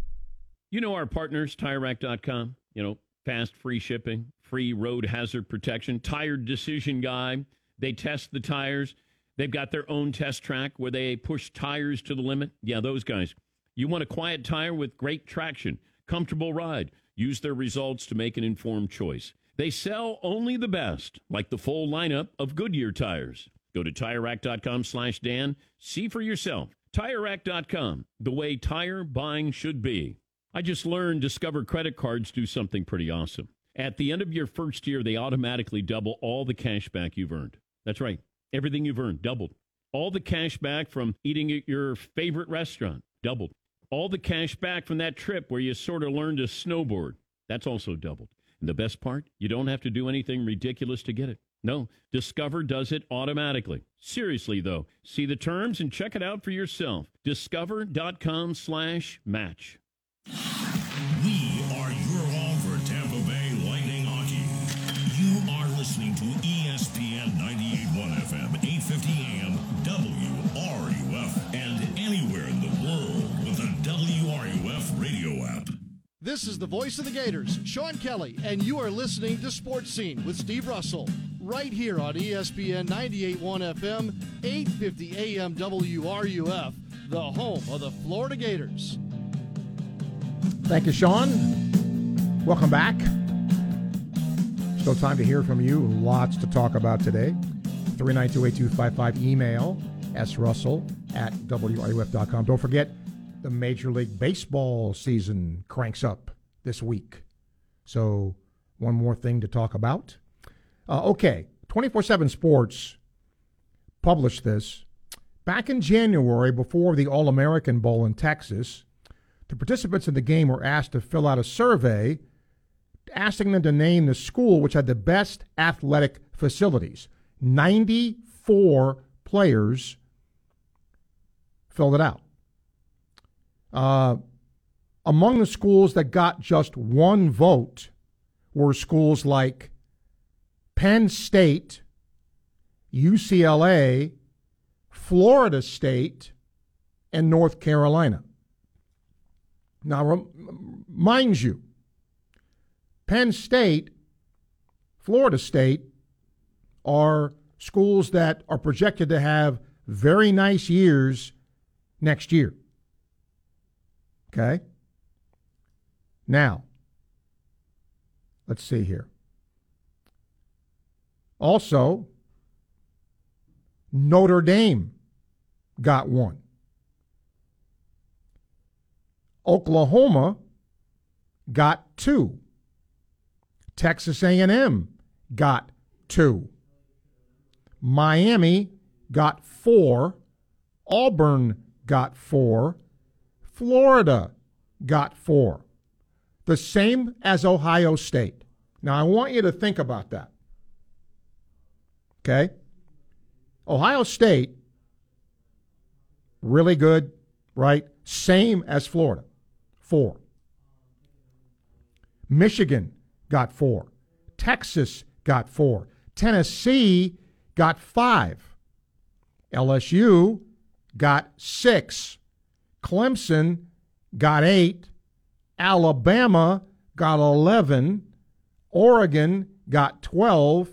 You know our partners, TireRack.com. You know, fast free shipping, free road hazard protection, tire decision guy. They test the tires. They've got their own test track where they push tires to the limit. Yeah, those guys. You want a quiet tire with great traction, comfortable ride. Use their results to make an informed choice. They sell only the best, like the full lineup of Goodyear tires. Go to TireRack.com slash Dan. See for yourself. TireRack.com, the way tire buying should be. I just learned Discover credit cards do something pretty awesome. At the end of your first year, they automatically double all the cash back you've earned. That's right. Everything you've earned, doubled. All the cash back from eating at your favorite restaurant, doubled. All the cash back from that trip where you sort of learned to snowboard, that's also doubled. And the best part, you don't have to do anything ridiculous to get it. No, Discover does it automatically. Seriously, though, see the terms and check it out for yourself. Discover.com slash match. This is the voice of the Gators, Sean Kelly, and you are listening to Sports Scene with Steve Russell, right here on ESPN 98.1 FM, 850 AM WRUF, the home of the Florida Gators. Thank you, Sean. Welcome back. Still time to hear from you. Lots to talk about today. 3928255 email srussell at wruf.com. Don't forget, the Major League Baseball season cranks up this week. So, one more thing to talk about. Uh, okay, 24 7 Sports published this. Back in January, before the All American Bowl in Texas, the participants in the game were asked to fill out a survey asking them to name the school which had the best athletic facilities. 94 players filled it out. Uh, among the schools that got just one vote were schools like Penn State, UCLA, Florida State, and North Carolina. Now, mind you, Penn State, Florida State are schools that are projected to have very nice years next year. Okay? Now, let's see here. Also, Notre Dame got one. Oklahoma got two. Texas A&M got two. Miami got four. Auburn got four. Florida got four. The same as Ohio State. Now, I want you to think about that. Okay? Ohio State, really good, right? Same as Florida, four. Michigan got four. Texas got four. Tennessee got five. LSU got six. Clemson got eight. Alabama got 11. Oregon got 12.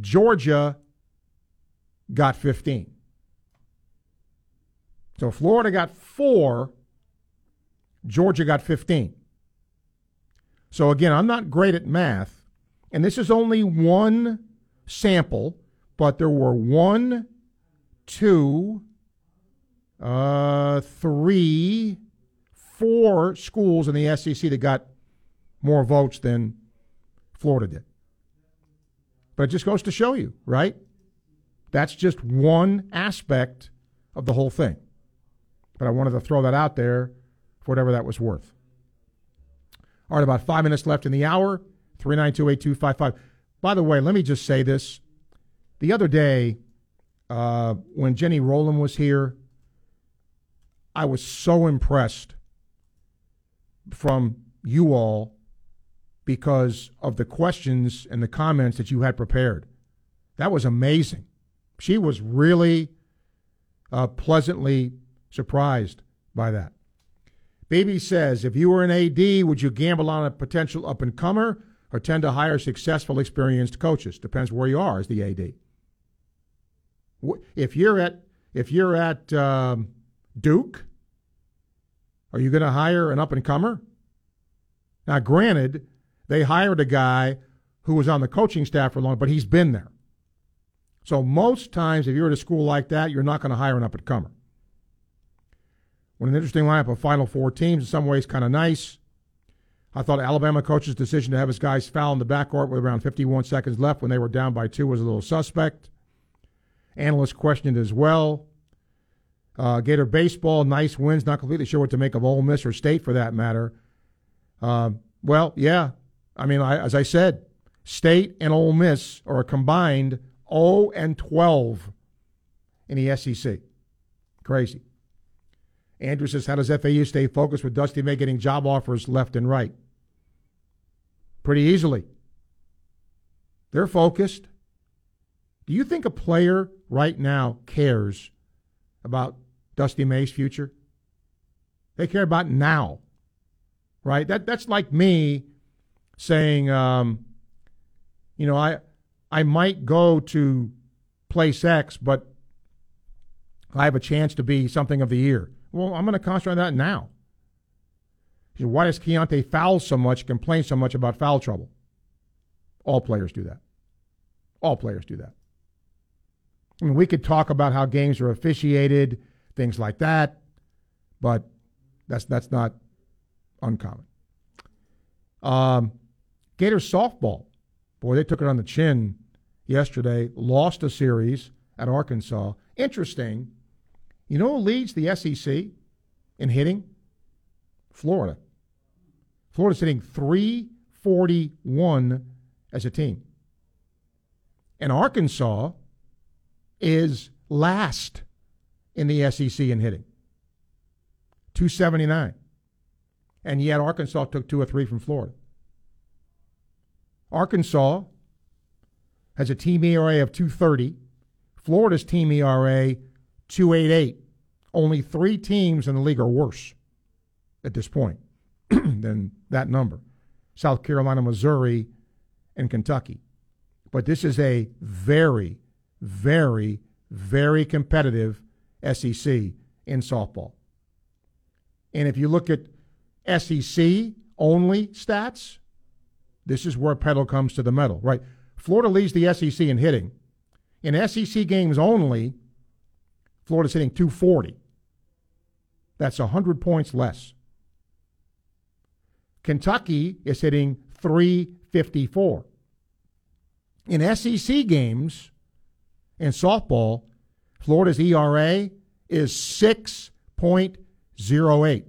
Georgia got 15. So Florida got four. Georgia got 15. So again, I'm not great at math, and this is only one sample, but there were one, two, uh, three, four schools in the SEC that got more votes than Florida did. But it just goes to show you, right? That's just one aspect of the whole thing. But I wanted to throw that out there for whatever that was worth. All right, about five minutes left in the hour. 392 8255. By the way, let me just say this. The other day, uh, when Jenny Rowland was here, I was so impressed from you all because of the questions and the comments that you had prepared. That was amazing. She was really uh, pleasantly surprised by that. Baby says, if you were an AD, would you gamble on a potential up and comer or tend to hire successful, experienced coaches. Depends where you are as the AD. If you're at if you're at um, Duke, are you going to hire an up and comer? Now, granted, they hired a guy who was on the coaching staff for a long, but he's been there. So most times, if you're at a school like that, you're not going to hire an up and comer. When an interesting lineup of Final Four teams, in some ways, kind of nice. I thought Alabama coach's decision to have his guys foul in the backcourt with around 51 seconds left when they were down by two was a little suspect. Analysts questioned as well. Uh, Gator baseball, nice wins. Not completely sure what to make of Ole Miss or State for that matter. Uh, well, yeah. I mean, I, as I said, State and Ole Miss are a combined 0 and 12 in the SEC. Crazy. Andrew says, How does FAU stay focused with Dusty May getting job offers left and right? Pretty easily. They're focused. Do you think a player right now cares about Dusty May's future? They care about now, right? That that's like me saying, um, you know, I I might go to place X, but I have a chance to be something of the year. Well, I'm going to concentrate on that now. Why does Keyontae foul so much, complain so much about foul trouble? All players do that. All players do that. I mean, we could talk about how games are officiated, things like that, but that's that's not uncommon. Um, Gators softball, boy, they took it on the chin yesterday. Lost a series at Arkansas. Interesting. You know who leads the SEC in hitting? Florida. Florida's hitting 341 as a team. And Arkansas is last in the SEC in hitting 279. And yet Arkansas took two or three from Florida. Arkansas has a team ERA of 230. Florida's team ERA 288. Only three teams in the league are worse at this point than that number South Carolina, Missouri, and Kentucky. But this is a very, very, very competitive SEC in softball. And if you look at SEC only stats, this is where pedal comes to the metal, right? Florida leads the SEC in hitting. In SEC games only, Florida's hitting 240. That's 100 points less. Kentucky is hitting 354. In SEC games in softball, Florida's ERA is 6.08.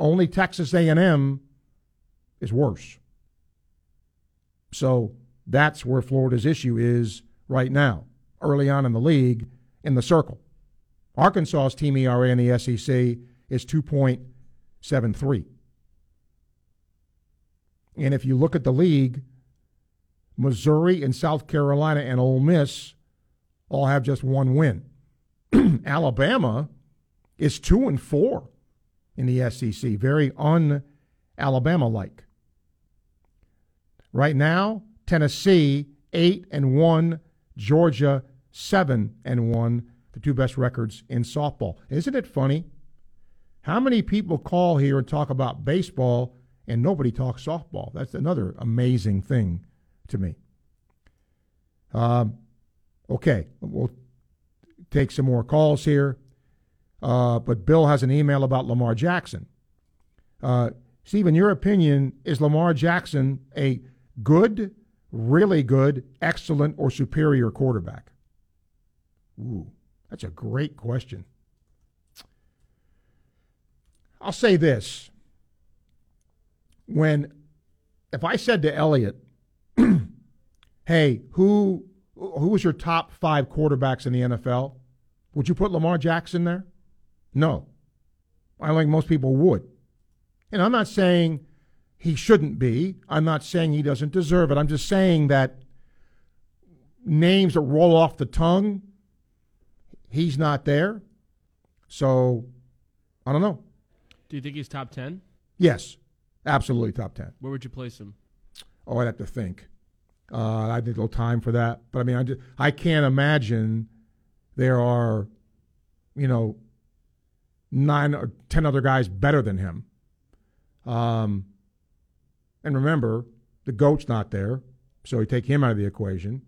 Only Texas A&M is worse. So that's where Florida's issue is right now, early on in the league in the circle. Arkansas's team ERA in the SEC is 2.73. And if you look at the league, Missouri and South Carolina and Ole Miss all have just one win. Alabama is 2 and 4 in the SEC, very un Alabama like. Right now, Tennessee 8 and 1, Georgia 7 and 1, the two best records in softball. Isn't it funny? How many people call here and talk about baseball and nobody talks softball? That's another amazing thing to me. Um, okay, we'll take some more calls here. Uh, but Bill has an email about Lamar Jackson. Uh, Steve, in your opinion, is Lamar Jackson a good, really good, excellent, or superior quarterback? Ooh. That's a great question. I'll say this. When if I said to Elliot, "Hey, who who was your top 5 quarterbacks in the NFL?" Would you put Lamar Jackson there? No. I think most people would. And I'm not saying he shouldn't be. I'm not saying he doesn't deserve it. I'm just saying that names that roll off the tongue He's not there. So I don't know. Do you think he's top 10? Yes, absolutely top 10. Where would you place him? Oh, I'd have to think. Uh, I need a little time for that. But I mean, I, just, I can't imagine there are, you know, nine or ten other guys better than him. Um, and remember, the goat's not there, so you take him out of the equation.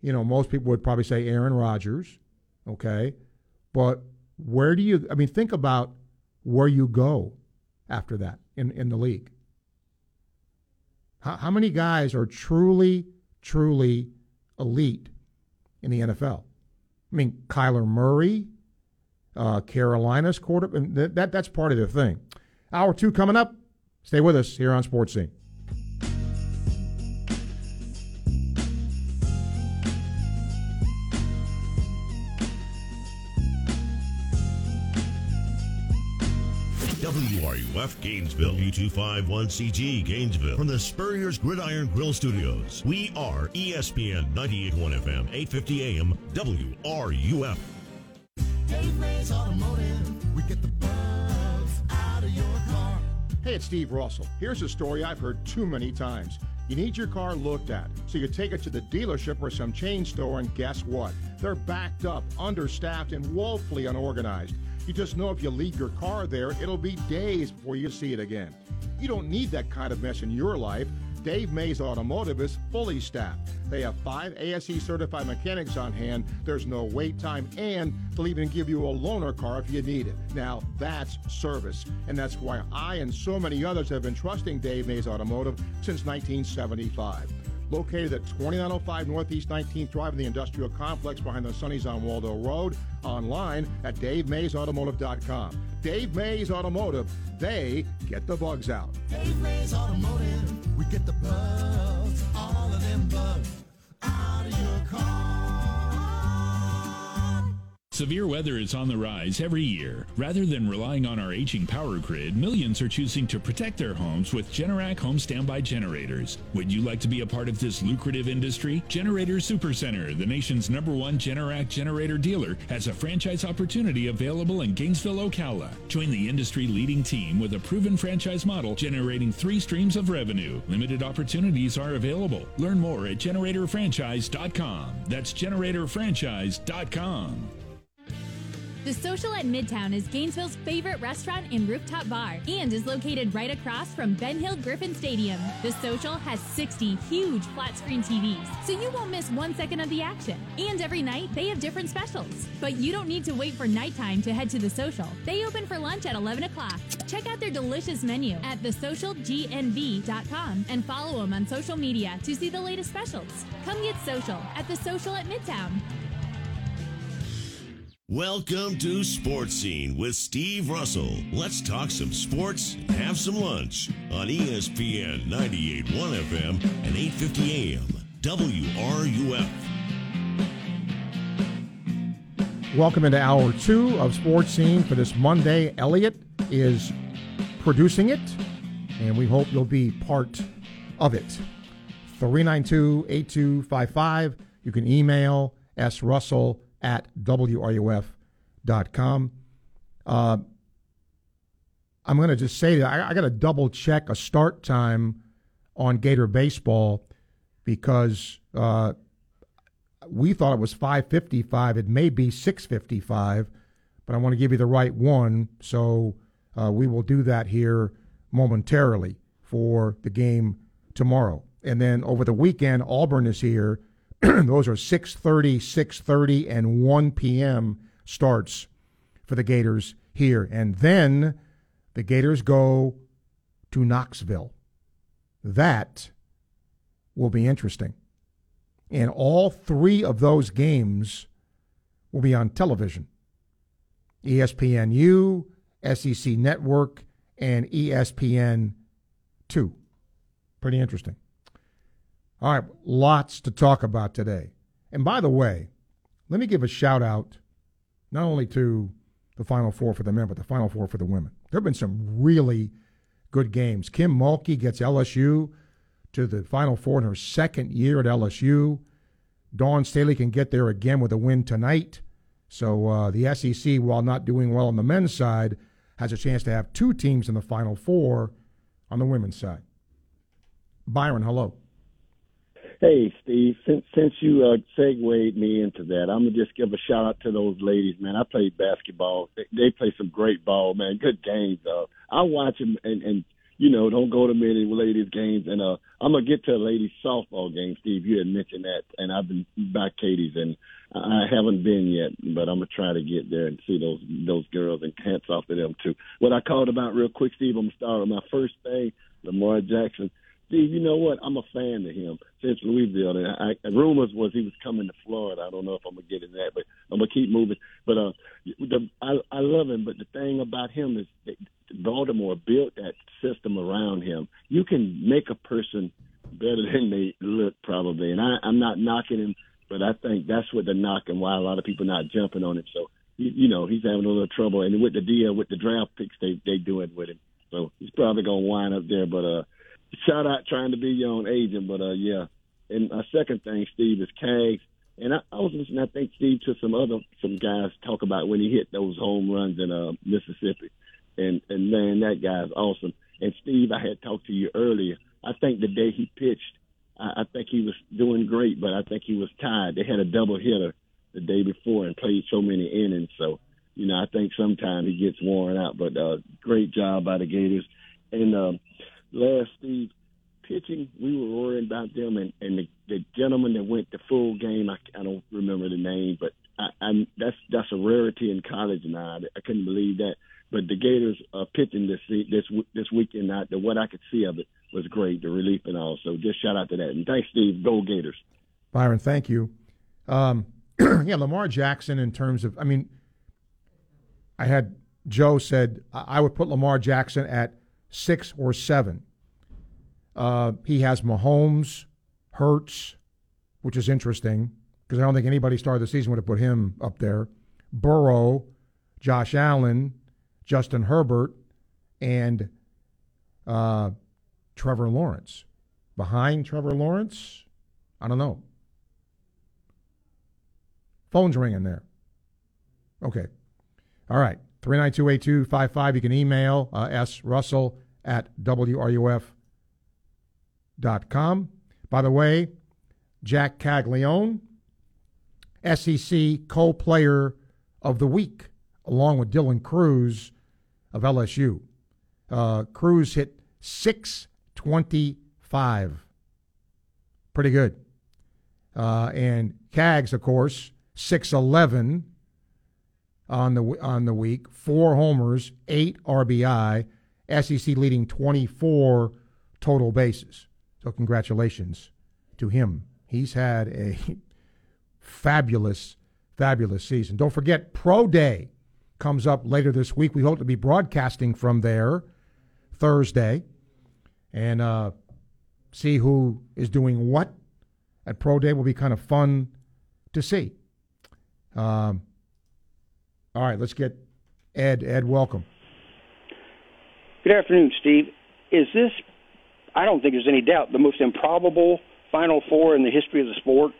You know, most people would probably say Aaron Rodgers, okay, but where do you? I mean, think about where you go after that in in the league. How, how many guys are truly, truly elite in the NFL? I mean, Kyler Murray, uh, Carolina's quarterback. That, that that's part of the thing. Hour two coming up. Stay with us here on Sports Scene. WRUF Gainesville, U251CG Gainesville, from the Spurrier's Gridiron Grill Studios. We are ESPN 98.1 FM, 850 AM, WRUF. Dave Mays Automotive, we get the bugs out of your car. Hey, it's Steve Russell. Here's a story I've heard too many times. You need your car looked at, so you take it to the dealership or some chain store, and guess what? They're backed up, understaffed, and woefully unorganized. You just know if you leave your car there, it'll be days before you see it again. You don't need that kind of mess in your life. Dave Mays Automotive is fully staffed. They have five ASE certified mechanics on hand. There's no wait time, and they'll even give you a loaner car if you need it. Now, that's service, and that's why I and so many others have been trusting Dave Mays Automotive since 1975 located at 2905 Northeast 19th Drive in the industrial complex behind the Sunny's on Waldo Road. Online at DaveMaysAutomotive.com. Dave Mays Automotive, they get the bugs out. Dave Mays Automotive, we get the bugs, all of them bugs, out of your car. Severe weather is on the rise every year. Rather than relying on our aging power grid, millions are choosing to protect their homes with Generac home standby generators. Would you like to be a part of this lucrative industry? Generator Supercenter, the nation's number one Generac generator dealer, has a franchise opportunity available in Gainesville, Ocala. Join the industry leading team with a proven franchise model generating three streams of revenue. Limited opportunities are available. Learn more at generatorfranchise.com. That's generatorfranchise.com. The Social at Midtown is Gainesville's favorite restaurant and rooftop bar and is located right across from Ben Hill Griffin Stadium. The Social has 60 huge flat screen TVs, so you won't miss one second of the action. And every night, they have different specials. But you don't need to wait for nighttime to head to The Social. They open for lunch at 11 o'clock. Check out their delicious menu at thesocialgnv.com and follow them on social media to see the latest specials. Come get social at The Social at Midtown. Welcome to Sports Scene with Steve Russell. Let's talk some sports, and have some lunch on ESPN 98.1 FM and 8:50 AM. WRUF. Welcome into hour two of Sports Scene for this Monday. Elliot is producing it, and we hope you'll be part of it. 392 8255. You can email srussell at wruf.com. Uh, I'm going to just say that I, I got to double check a start time on Gator baseball because uh, we thought it was 5:55. It may be 6:55, but I want to give you the right one, so uh, we will do that here momentarily for the game tomorrow. And then over the weekend, Auburn is here. Those are 6:30, 6:30, and 1 p.m. starts for the Gators here, and then the Gators go to Knoxville. That will be interesting. And all three of those games will be on television ESPNU, SEC Network, and E ESPN2. Pretty interesting. All right, lots to talk about today. And by the way, let me give a shout out not only to the Final Four for the men, but the Final Four for the women. There have been some really good games. Kim Mulkey gets LSU to the Final Four in her second year at LSU. Dawn Staley can get there again with a win tonight. So uh, the SEC, while not doing well on the men's side, has a chance to have two teams in the Final Four on the women's side. Byron, hello. Hey, Steve. Since since you uh, segued me into that, I'm gonna just give a shout out to those ladies, man. I played basketball. They, they play some great ball, man. Good games. Uh, I watch them, and and you know, don't go to many ladies games. And uh, I'm gonna get to a ladies softball game, Steve. You had mentioned that, and I've been by Katie's, and I haven't been yet, but I'm gonna try to get there and see those those girls. And hats off to them too. What I called about real quick, Steve. I'm gonna start with my first thing. Lamar Jackson. Steve, you know what? I'm a fan of him since Louisville. And I, I, rumors was he was coming to Florida. I don't know if I'm gonna get in that, but I'm gonna keep moving. But uh, the, I, I love him. But the thing about him is that Baltimore built that system around him. You can make a person better than they look, probably. And I, I'm not knocking him, but I think that's what the knock and why a lot of people not jumping on him. So you, you know he's having a little trouble. And with the deal with the draft picks they they doing with him, so he's probably gonna wind up there. But uh shout out trying to be your own agent, but uh, yeah. And my second thing, Steve, is Cags. And I, I was listening, I think, Steve, to some other some guys talk about when he hit those home runs in uh, Mississippi, and and man, that guy's awesome. And Steve, I had talked to you earlier. I think the day he pitched, I, I think he was doing great, but I think he was tired. They had a double hitter the day before and played so many innings, so you know I think sometimes he gets worn out. But uh, great job by the Gators. And uh, last Steve pitching, we were worried about them, and and the, the gentleman that went the full game, I, I don't remember the name, but I, I'm that's that's a rarity in college now. I, I couldn't believe that. But the Gators uh, pitching this this this weekend, I, the what I could see of it was great, the relief and all. So just shout out to that, and thanks, Steve. Go Gators. Byron, thank you. Um, yeah, Lamar Jackson. In terms of, I mean, I had Joe said I would put Lamar Jackson at six or seven. Uh, he has Mahomes, Hurts, which is interesting because I don't think anybody started the season would have put him up there. Burrow, Josh Allen, Justin Herbert, and uh, Trevor Lawrence. Behind Trevor Lawrence, I don't know. Phone's ringing there. Okay. All right. 3928255. You can email uh, S. Russell at WRUF.com. By the way, Jac Caglianone, SEC co player of the week, along with Dylan Crews of LSU. Uh, Crews hit 625. Pretty good. Uh, and Cags, of course, 611 on the on the week, four homers, eight RBI, SEC leading 24 total bases. So congratulations to him. He's had a fabulous, fabulous season. Don't forget, Pro Day comes up later this week. We hope to be broadcasting from there Thursday and uh, see who is doing what at Pro Day. Will be kind of fun to see. Um, all right, let's get Ed. Ed, welcome. Good afternoon, Steve. Is this, I don't think there's any doubt, the most improbable Final Four in the history of the sport?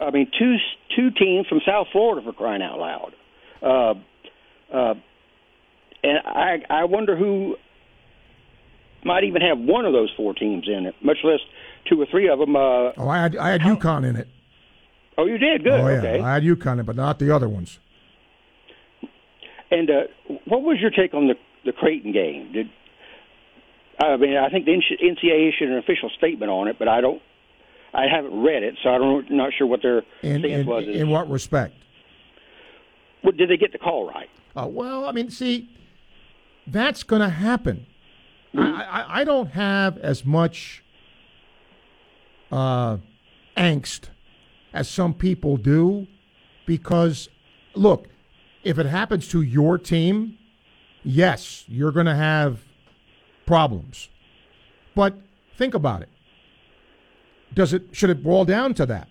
I mean, two two teams from South Florida for crying out loud. Uh, uh, and I I wonder who might even have one of those four teams in it, much less two or three of them. Uh, oh, I had I had UConn in it. Oh, you did good. Oh yeah, okay. I had UConn in it, but not the other ones. And uh, what was your take on the the Creighton game? Did I mean I think the NCAA issued an official statement on it, but I don't. I haven't read it, so I don't not sure what their in, stance in, was. In what respect? Well, did they get the call right? Uh, well, I mean, see, that's going to happen. Mm-hmm. I, I, I don't have as much uh, angst as some people do because, look, if it happens to your team, yes, you're going to have problems. But think about it. Does it should it boil down to that?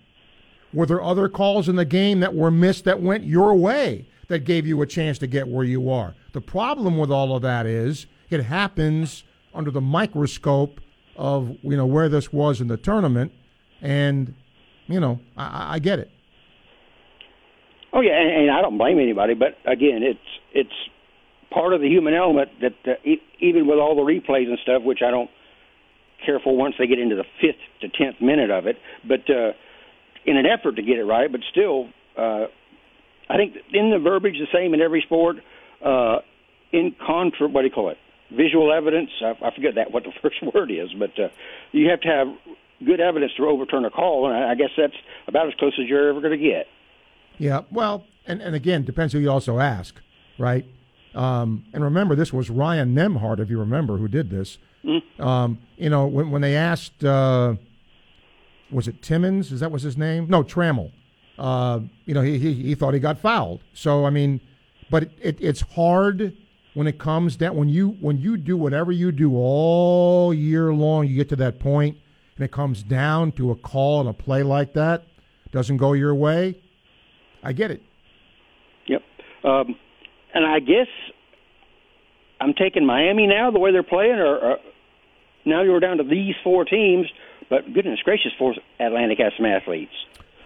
Were there other calls in the game that were missed that went your way that gave you a chance to get where you are? The problem with all of that is it happens under the microscope of you know where this was in the tournament, and you know I, I get it. Oh yeah, and, and I don't blame anybody, but again, it's it's part of the human element that uh, e- even with all the replays and stuff, which I don't careful once they get into the fifth to tenth minute of it. But uh, in an effort to get it right, but still, uh, I think in the verbiage the same in every sport. Uh, in contra, what do you call it? Visual evidence. I, I forget that what the first word is, but uh, you have to have good evidence to overturn a call, and I, I guess that's about as close as you're ever going to get. Yeah, well, and, and again, depends who you also ask, right? Um, and remember, this was Ryan Nembhard, if you remember, who did this. Mm-hmm. Um, you know, when, when they asked, uh, was it Timmons? Is that was his name? No, Trammell. Uh, you know, he, he he thought he got fouled. So I mean, but it, it, it's hard when it comes down when you when you do whatever you do all year long. You get to that point, and it comes down to a call and a play like that doesn't go your way. I get it. Yep. Um, and I guess I'm taking Miami now the way they're playing, or, or now you're down to these four teams. But goodness gracious, four Atlantic has some athletes.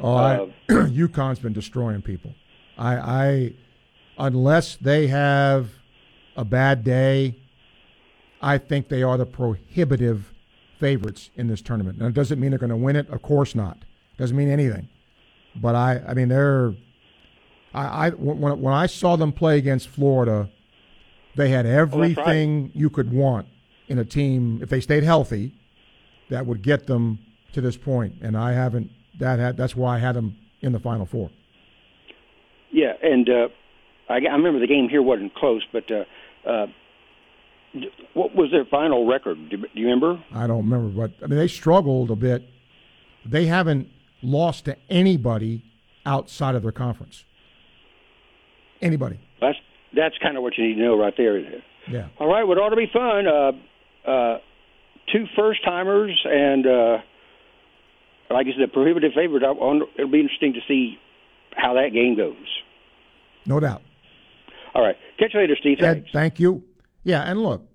Oh, I, uh, UConn's been destroying people. I, I, unless they have a bad day, I think they are the prohibitive favorites in this tournament. Now, it doesn't mean they're going to win it. Of course not. Doesn't mean anything. But I, I mean, they're. I, I when, when I saw them play against Florida, they had everything right. you could want in a team if they stayed healthy, that would get them to this point. And I haven't. That had, that's why I had them in the Final Four. Yeah, and uh, I, I remember the game here wasn't close, but uh, uh, what was their final record? Do, do you remember? I don't remember, but I mean they struggled a bit. They haven't lost to anybody outside of their conference. Anybody. That's that's kind of what you need to know right there. Yeah. All right, well, it ought to be fun. Uh, uh, two first timers and uh, like I said, a prohibitive favorite. I, it'll be interesting to see how that game goes. No doubt. All right. Catch you later, Steve. Ed, thank you. Yeah, and look,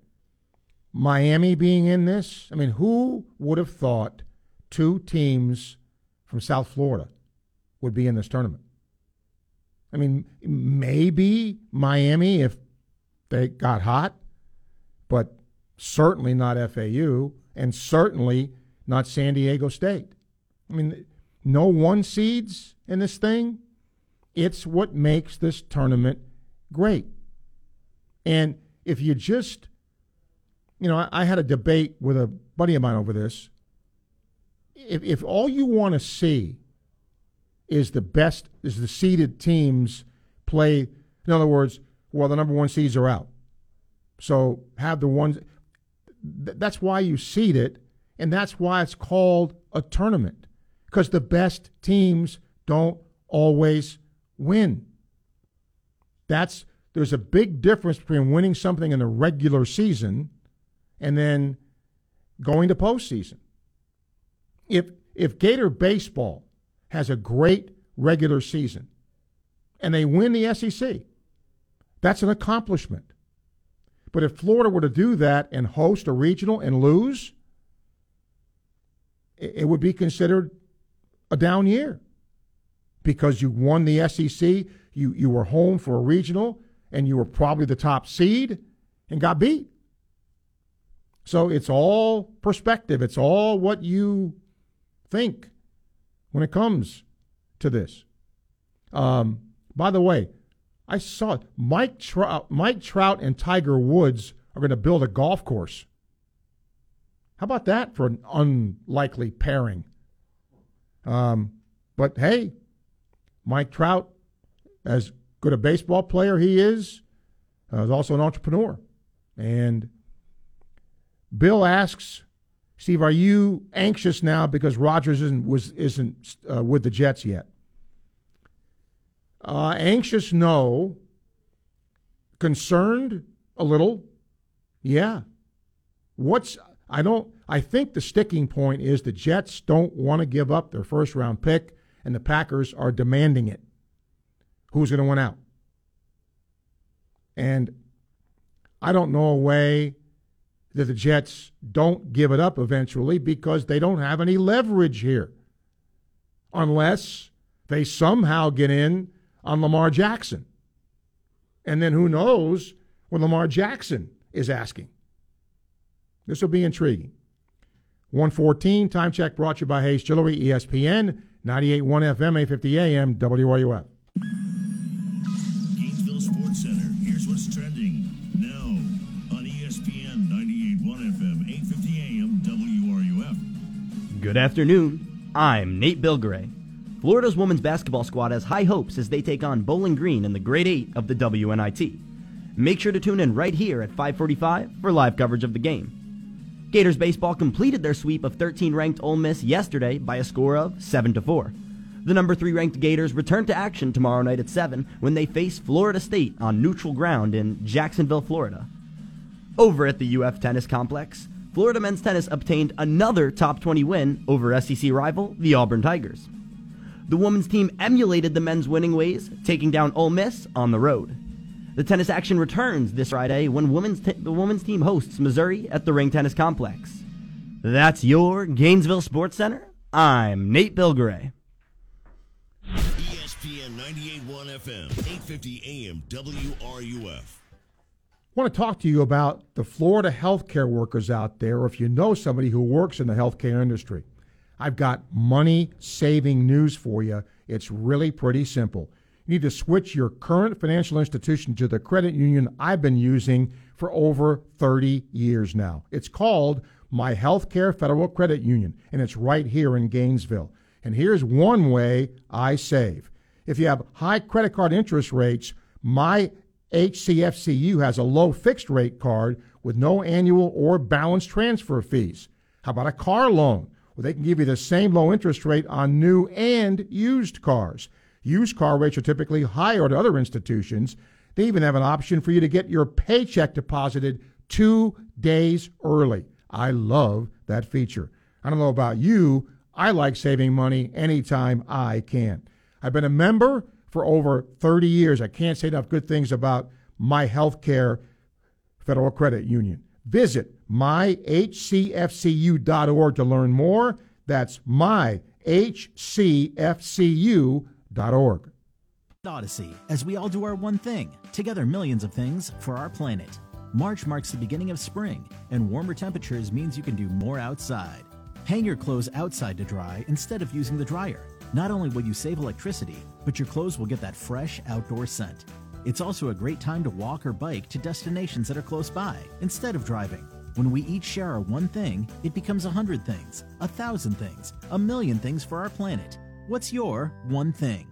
Miami being in this, I mean, who would have thought two teams from South Florida would be in this tournament? I mean, maybe Miami if they got hot, but certainly not FAU, and certainly not San Diego State. I mean, no one seeds in this thing. It's what makes this tournament great. And if you just, you know, I, I had a debate with a buddy of mine over this. If, if all you want to see is the best, is the seeded teams play, in other words, well, the number one seeds are out. So have the ones, th- that's why you seed it, and that's why it's called a tournament because the best teams don't always win. That's there's a big difference between winning something in the regular season and then going to postseason. If if Gator baseball has a great regular season and they win the SEC, that's an accomplishment. But if Florida were to do that and host a regional and lose, it would be considered a down year because you won the SEC, you, you were home for a regional, and you were probably the top seed and got beat. So it's all perspective. It's all what you think when it comes to this. Um, by the way, I saw Mike Trout, Mike Trout and Tiger Woods are going to build a golf course. How about that for an unlikely pairing? Um, but hey, Mike Trout, as good a baseball player he is, uh, is also an entrepreneur. And Bill asks, Steve, are you anxious now because Rodgers isn't was isn't uh, with the Jets yet? Uh, anxious, no. Concerned, a little, yeah. What's I don't. I think the sticking point is the Jets don't want to give up their first round pick, and the Packers are demanding it. Who's going to win out? And I don't know a way that the Jets don't give it up eventually because they don't have any leverage here. Unless they somehow get in on Lamar Jackson. And then who knows what Lamar Jackson is asking. This will be intriguing. 114, time check brought to you by Hayes E ESPN, 98.1 FM, 850 AM, WRUF. Good afternoon. I'm Nate Bilgray. Florida's women's basketball squad has high hopes as they take on Bowling Green in the Great 8 of the WNIT. Make sure to tune in right here at 545 for live coverage of the game. Gators baseball completed their sweep of 13-ranked Ole Miss yesterday by a score of 7 to 4. The number 3 ranked Gators return to action tomorrow night at 7 when they face Florida State on neutral ground in Jacksonville, Florida. Over at the UF Tennis Complex, Florida men's tennis obtained another top 20 win over SEC rival, the Auburn Tigers. The women's team emulated the men's winning ways, taking down Ole Miss on the road. The tennis action returns this Friday when women's t- the women's team hosts Missouri at the Ring Tennis Complex. That's your Gainesville Sports Center. I'm Nate Bilgray. ESPN 98.1 FM, 850 AM, WRUF. I want to talk to you about the Florida healthcare workers out there, or if you know somebody who works in the healthcare industry. I've got money saving news for you. It's really pretty simple. You need to switch your current financial institution to the credit union I've been using for over 30 years now. It's called My Healthcare Federal Credit Union, and it's right here in Gainesville. And here's one way I save. If you have high credit card interest rates, my HCFCU has a low fixed rate card with no annual or balance transfer fees. How about a car loan? Well, they can give you the same low interest rate on new and used cars. Used car rates are typically higher at other institutions. They even have an option for you to get your paycheck deposited two days early. I love that feature. I don't know about you. I like saving money anytime I can. I've been a member for over 30 years. I can't say enough good things about my healthcare Federal Credit Union. Visit myhcfcu.org to learn more. That's myhcfcu.org. Odyssey, as we all do our one thing, together millions of things for our planet. March marks the beginning of spring, and warmer temperatures means you can do more outside. Hang your clothes outside to dry instead of using the dryer. Not only will you save electricity, but your clothes will get that fresh outdoor scent. It's also a great time to walk or bike to destinations that are close by instead of driving. When we each share our one thing, it becomes a hundred things, a thousand things, a million things for our planet. What's your one thing?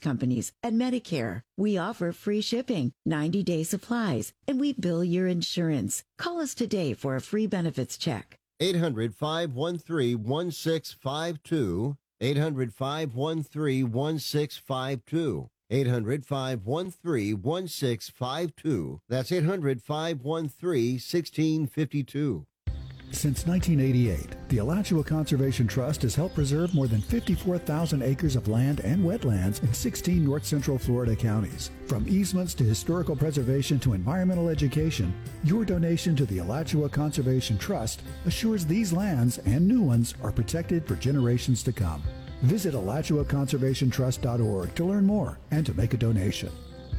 companies and Medicare. We offer free shipping, 90 day supplies, and we bill your insurance. Call us today for a free benefits check. 800 513 1652. 800 513 1652. 800 513 1652. That's 800 513 1652. Since 1988, the Alachua Conservation Trust has helped preserve more than 54,000 acres of land and wetlands in 16 north central Florida counties. From easements to historical preservation to environmental education, your donation to the Alachua Conservation Trust assures these lands and new ones are protected for generations to come. Visit AlachuaConservationTrust.org to learn more and to make a donation.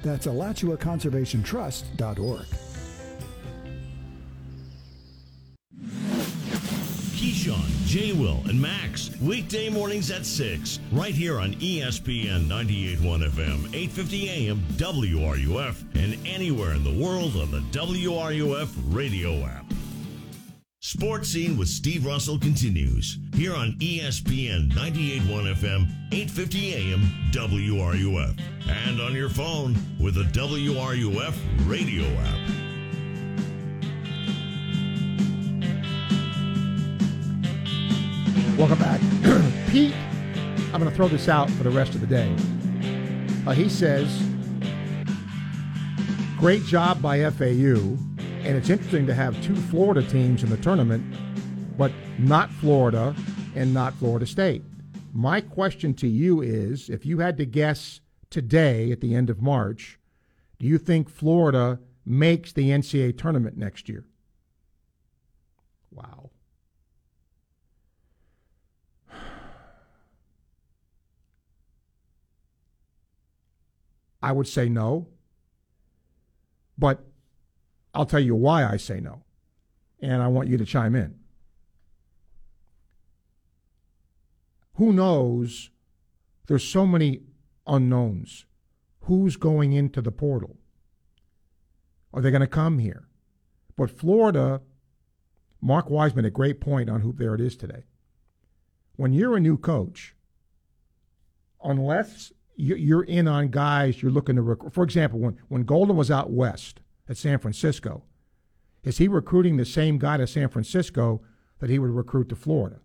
That's AlachuaConservationTrust.org. Keyshawn, J. Will, and Max. Weekday mornings at 6, right here on ESPN 98.1 FM, 8.50 AM, WRUF, and anywhere in the world on the WRUF radio app. Sports Scene with Steve Russell continues here on ESPN 98.1 FM, 8.50 AM, WRUF, and on your phone with the WRUF radio app. Welcome back. Pete, I'm going to throw this out for the rest of the day. Uh, he says, great job by FAU, and it's interesting to have two Florida teams in the tournament, but not Florida and not Florida State. My question to you is if you had to guess today at the end of March, do you think Florida makes the NCAA tournament next year? Wow. I would say no. But I'll tell you why I say no. And I want you to chime in. Who knows? There's so many unknowns. Who's going into the portal? Are they going to come here? But Florida, Mark Wiseman, a great point on who there it is today. When you're a new coach, unless you're in on guys you're looking to recruit. For example, when, when Golden was out west at San Francisco, is he recruiting the same guy to San Francisco that he would recruit to Florida?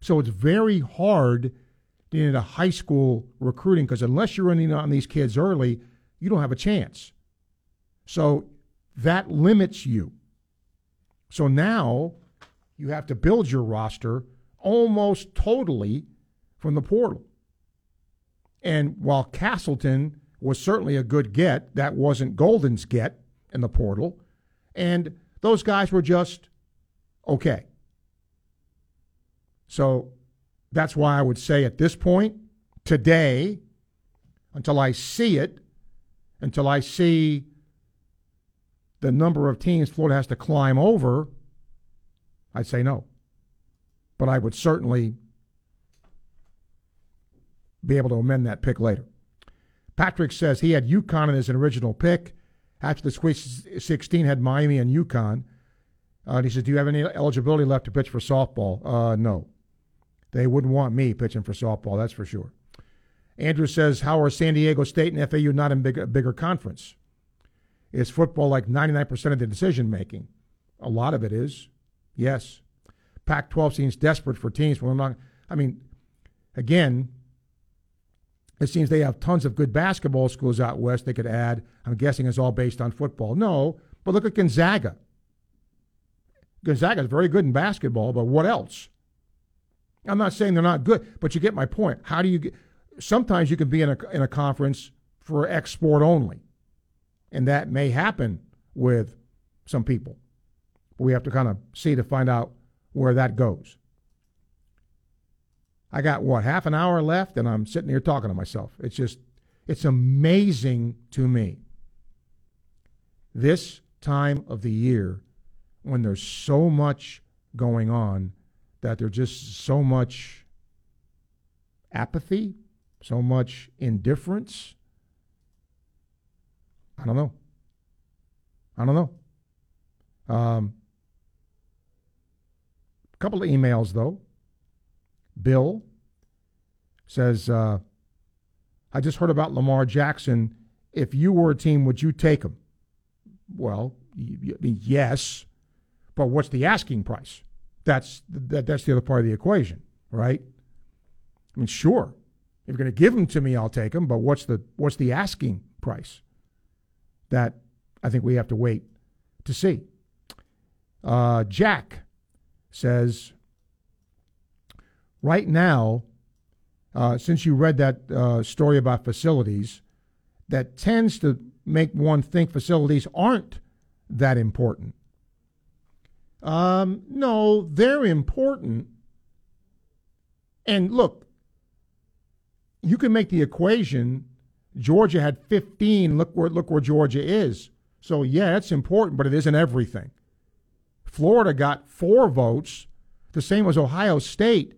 So it's very hard in a high school recruiting because unless you're running on these kids early, you don't have a chance. So that limits you. So now you have to build your roster almost totally from the portal. And while Castleton was certainly a good get, that wasn't Golden's get in the portal. And those guys were just okay. So that's why I would say at this point, today, until I see it, until I see the number of teams Florida has to climb over, I'd say no. But I would certainly be able to amend that pick later. Patrick says he had UConn in his original pick. After the Sweet 16, had Miami and UConn. Uh, and he says, "Do you have any eligibility left to pitch for softball?" Uh, no, they wouldn't want me pitching for softball. That's for sure. Andrew says, "How are San Diego State and FAU not in big, a bigger conference? Is football like 99% of the decision making? A lot of it is. Yes. Pac-12 seems desperate for teams. Well, not. I mean, again, it seems they have tons of good basketball schools out west they could add. I'm guessing it's all based on football. No, but look at Gonzaga. Gonzaga is very good in basketball, but what else? I'm not saying they're not good, but you get my point. How do you get? Sometimes you can be in a in a conference for X sport only, and that may happen with some people. We have to kind of see to find out where that goes. I got what half an hour left, and I'm sitting here talking to myself. It's just, it's amazing to me. This time of the year, when there's so much going on, that there's just so much apathy, so much indifference. I don't know. I don't know. Um, a couple of emails though. Bill says, uh, I just heard about Lamar Jackson. If you were a team, would you take him? Well, yes, but what's the asking price? That's that, that's the other part of the equation, right? I mean, sure, if you're going to give him to me, I'll take him. But what's the what's the asking price? That I think we have to wait to see. Uh, Jack says right now, uh, since you read that uh, story about facilities, that tends to make one think facilities aren't that important. Um, no, they're important. And look, you can make the equation. Georgia had 15. Look where look where Georgia is. So yeah, it's important, but it isn't everything. Florida got four votes, the same as Ohio State.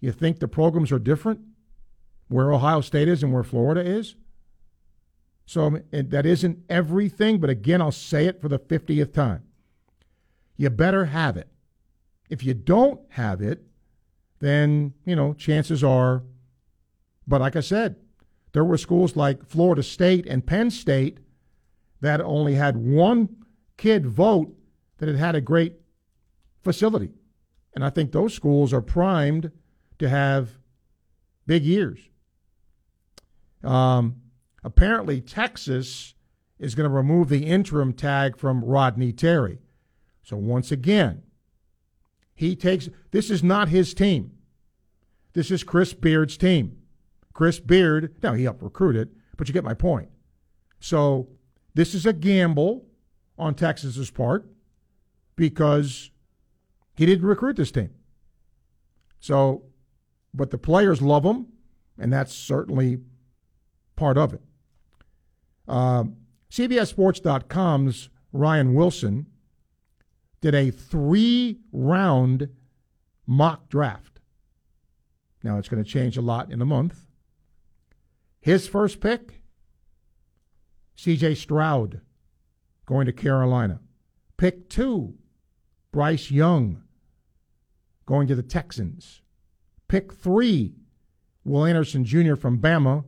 You think the programs are different where Ohio State is and where Florida is? So that isn't everything, but again, I'll say it for the 50th time. You better have it. If you don't have it, then, you know, chances are, but like I said, there were schools like Florida State and Penn State that only had one kid vote that had had a great facility. And I think those schools are primed to have big years. Um, apparently, Texas is going to remove the interim tag from Rodney Terry. So, once again, he takes this is not his team. This is Chris Beard's team. Chris Beard, now he helped recruit it, but you get my point. So, this is a gamble on Texas's part because he didn't recruit this team. So, but the players love him, and that's certainly part of it. Uh, CBSSports.com's Ryan Wilson did a three round mock draft. Now, it's going to change a lot in a month. His first pick, CJ Stroud, going to Carolina. Pick two, Bryce Young, going to the Texans. Pick three, Will Anderson Jr. from Bama,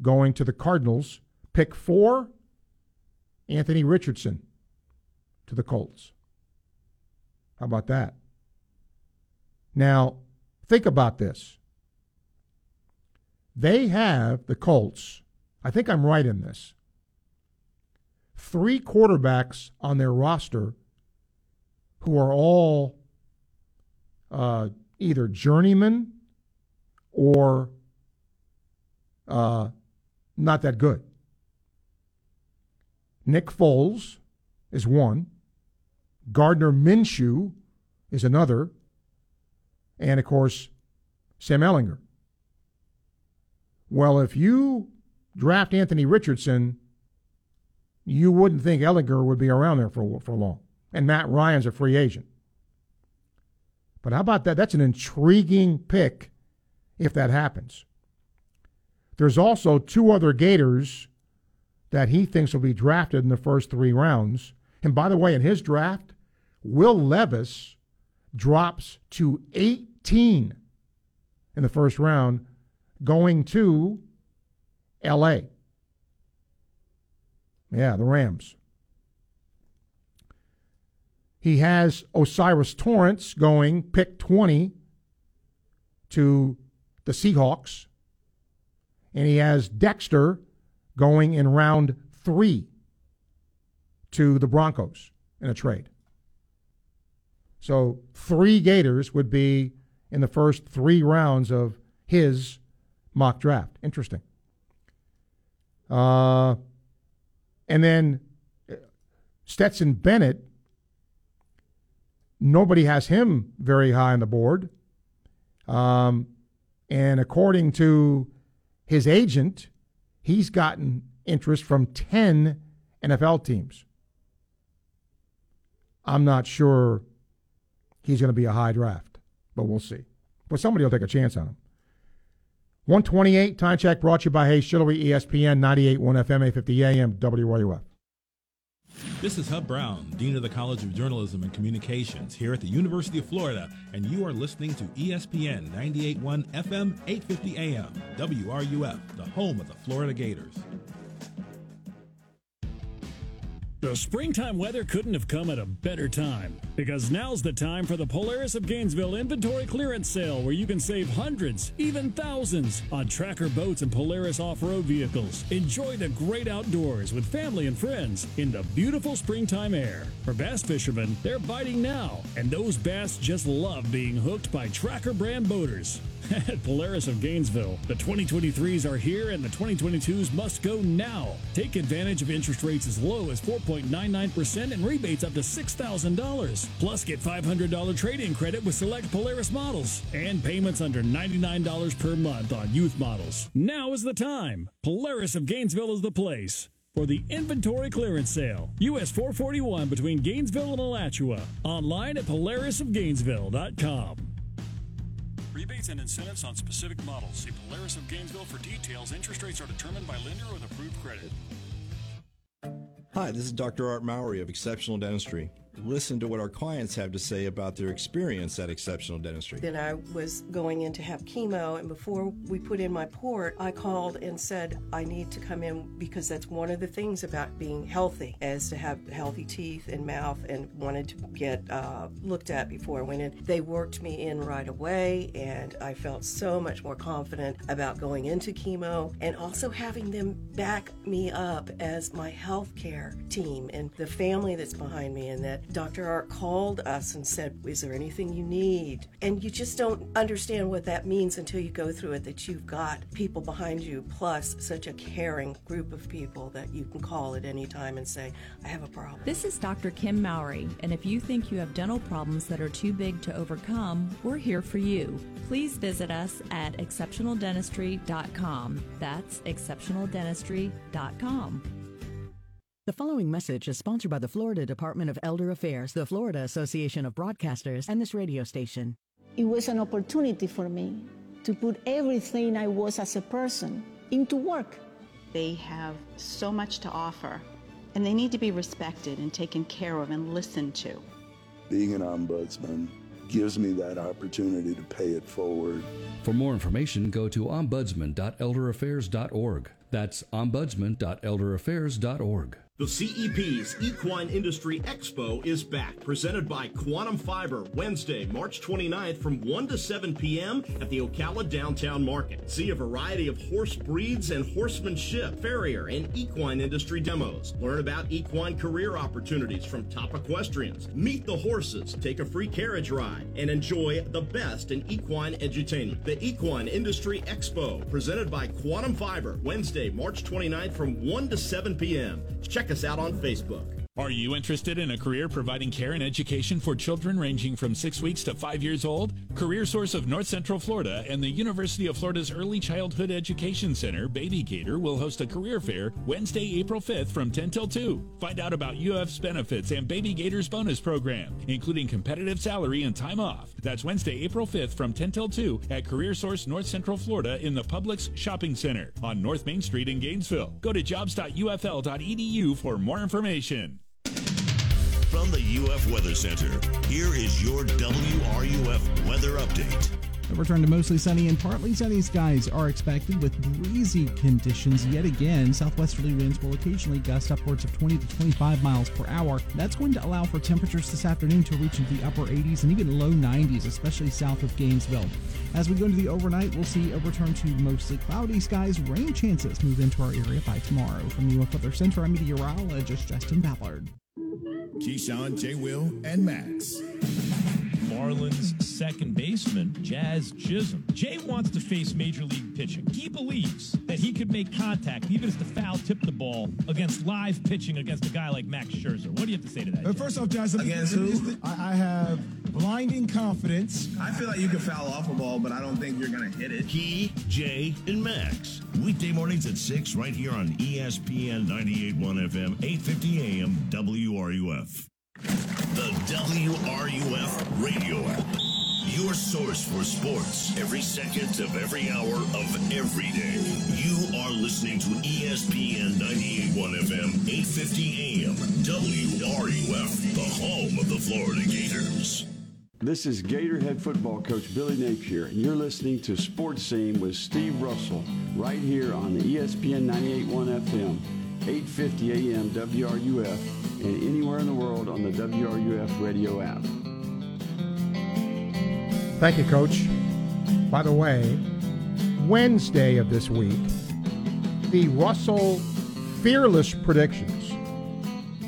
going to the Cardinals. Pick four, Anthony Richardson to the Colts. How about that? Now, think about this. They have, the Colts, I think I'm right in this, three quarterbacks on their roster who are all uh, either journeyman or uh, not that good. Nick Foles is one. Gardner Minshew is another. And of course, Sam Ehlinger. Well, if you draft Anthony Richardson, you wouldn't think Ehlinger would be around there for, for long. And Matt Ryan's a free agent. But how about that? That's an intriguing pick if that happens. There's also two other Gators that he thinks will be drafted in the first three rounds. And by the way, in his draft, Will Levis drops to 18 in the first round going to L.A. Yeah, the Rams. He has O'Cyrus Torrence going pick 20 to the Seahawks. And he has Dexter going in round three to the Broncos in a trade. So three Gators would be in the first three rounds of his mock draft. Interesting. Uh, and then uh, Stetson Bennett, nobody has him very high on the board. Um, and according to his agent, he's gotten interest from 10 NFL teams. I'm not sure he's going to be a high draft, but we'll see. But somebody will take a chance on him. 128 time check brought to you by Hayes Chillery, ESPN 98.1 FM, 850 AM, WRUF. This is Hub Brown, Dean of the College of Journalism and Communications here at the University of Florida, and you are listening to ESPN 98.1 FM, 850 AM, WRUF, the home of the Florida Gators. The springtime weather couldn't have come at a better time. Because now's the time for the Polaris of Gainesville inventory clearance sale where you can save hundreds, even thousands, on tracker boats and Polaris off road vehicles. Enjoy the great outdoors with family and friends in the beautiful springtime air. For bass fishermen, they're biting now, and those bass just love being hooked by tracker brand boaters. At Polaris of Gainesville, the 2023s are here and the 2022s must go now. Take advantage of interest rates as low as 4.99% and rebates up to $6,000. Plus, get $500 trade in credit with select Polaris models and payments under $99 per month on youth models. Now is the time. Polaris of Gainesville is the place. For the inventory clearance sale, US 441 between Gainesville and Alachua. Online at polarisofgainesville.com. Rebates and incentives on specific models. See Polaris of Gainesville for details. Interest rates are determined by lender with approved credit. Hi, this is Dr. Art Mowry of Exceptional Dentistry. Listen to what our clients have to say about their experience at Exceptional Dentistry. Then I was going in to have chemo, and before we put in my port, I called and said, I need to come in because that's one of the things about being healthy, is to have healthy teeth and mouth, and wanted to get uh, looked at before I went in. They worked me in right away, and I felt so much more confident about going into chemo and also having them back me up as my health care team and the family that's behind me, and that Dr. Art called us and said, Is there anything you need? And you just don't understand what that means until you go through it that you've got people behind you, plus such a caring group of people that you can call at any time and say, I have a problem. This is Dr. Kim Mowry, and if you think you have dental problems that are too big to overcome, we're here for you. Please visit us at exceptionaldentistry.com. That's exceptionaldentistry.com. The following message is sponsored by the Florida Department of Elder Affairs, the Florida Association of Broadcasters, and this radio station. It was an opportunity for me to put everything I was as a person into work. They have so much to offer, and they need to be respected and taken care of and listened to. Being an ombudsman gives me that opportunity to pay it forward. For more information, go to ombudsman.elderaffairs.org. That's ombudsman.elderaffairs.org. The CEP's Equine Industry Expo is back, presented by Quantum Fiber, Wednesday, March 29th from 1 to 7 p.m. at the Ocala Downtown Market. See a variety of horse breeds and horsemanship, farrier, and equine industry demos. Learn about equine career opportunities from top equestrians. Meet the horses, take a free carriage ride, and enjoy the best in equine edutainment. The Equine Industry Expo, presented by Quantum Fiber, Wednesday, March 29th from 1 to 7 p.m. Check us out on Facebook. Are you interested in a career providing care and education for children ranging from six weeks to five years old? Career Source of North Central Florida and the University of Florida's Early Childhood Education Center, Baby Gator, will host a career fair Wednesday, April 5th from 10 till 2. Find out about UF's benefits and Baby Gator's bonus program, including competitive salary and time off. That's Wednesday, April 5th from 10 till 2 at Career Source North Central Florida in the Publix Shopping Center on North Main Street in Gainesville. Go to jobs.ufl.edu for more information. From the UF Weather Center, here is your WRUF weather update. A return to mostly sunny and partly sunny skies are expected with breezy conditions yet again. Southwesterly winds will occasionally gust upwards of 20 to 25 miles per hour. That's going to allow for temperatures this afternoon to reach into the upper 80s and even low 90s, especially south of Gainesville. As we go into the overnight, we'll see a return to mostly cloudy skies. Rain chances move into our area by tomorrow. From the UF Weather Center, I'm meteorologist Justin Ballard. Keyshawn, J. Will, and Max. Marlins second baseman, Jazz Chisholm. Jay wants to face major league pitching. He believes that he could make contact, even if the foul tipped the ball, against live pitching against a guy like Max Scherzer. What do you have to say to that? Uh, First off, Jazz, Against who? I, I have blinding confidence. I feel like you can foul off a ball, but I don't think you're going to hit it. Key, Jay, and Max. Weekday mornings at 6 right here on ESPN 98.1 FM, 850 AM, WRUF. The WRUF radio app. Your source for sports every second of every hour of every day. You are listening to ESPN 98.1 FM, 850 AM, WRUF, the home of the Florida Gators. This is Gator head football coach Billy Napier, and you're listening to Sports Scene with Steve Russell right here on ESPN 98.1 FM, 850 AM WRUF, and anywhere in the world on the WRUF radio app. Thank you, Coach. By the way, Wednesday of this week, the Russell Fearless predictions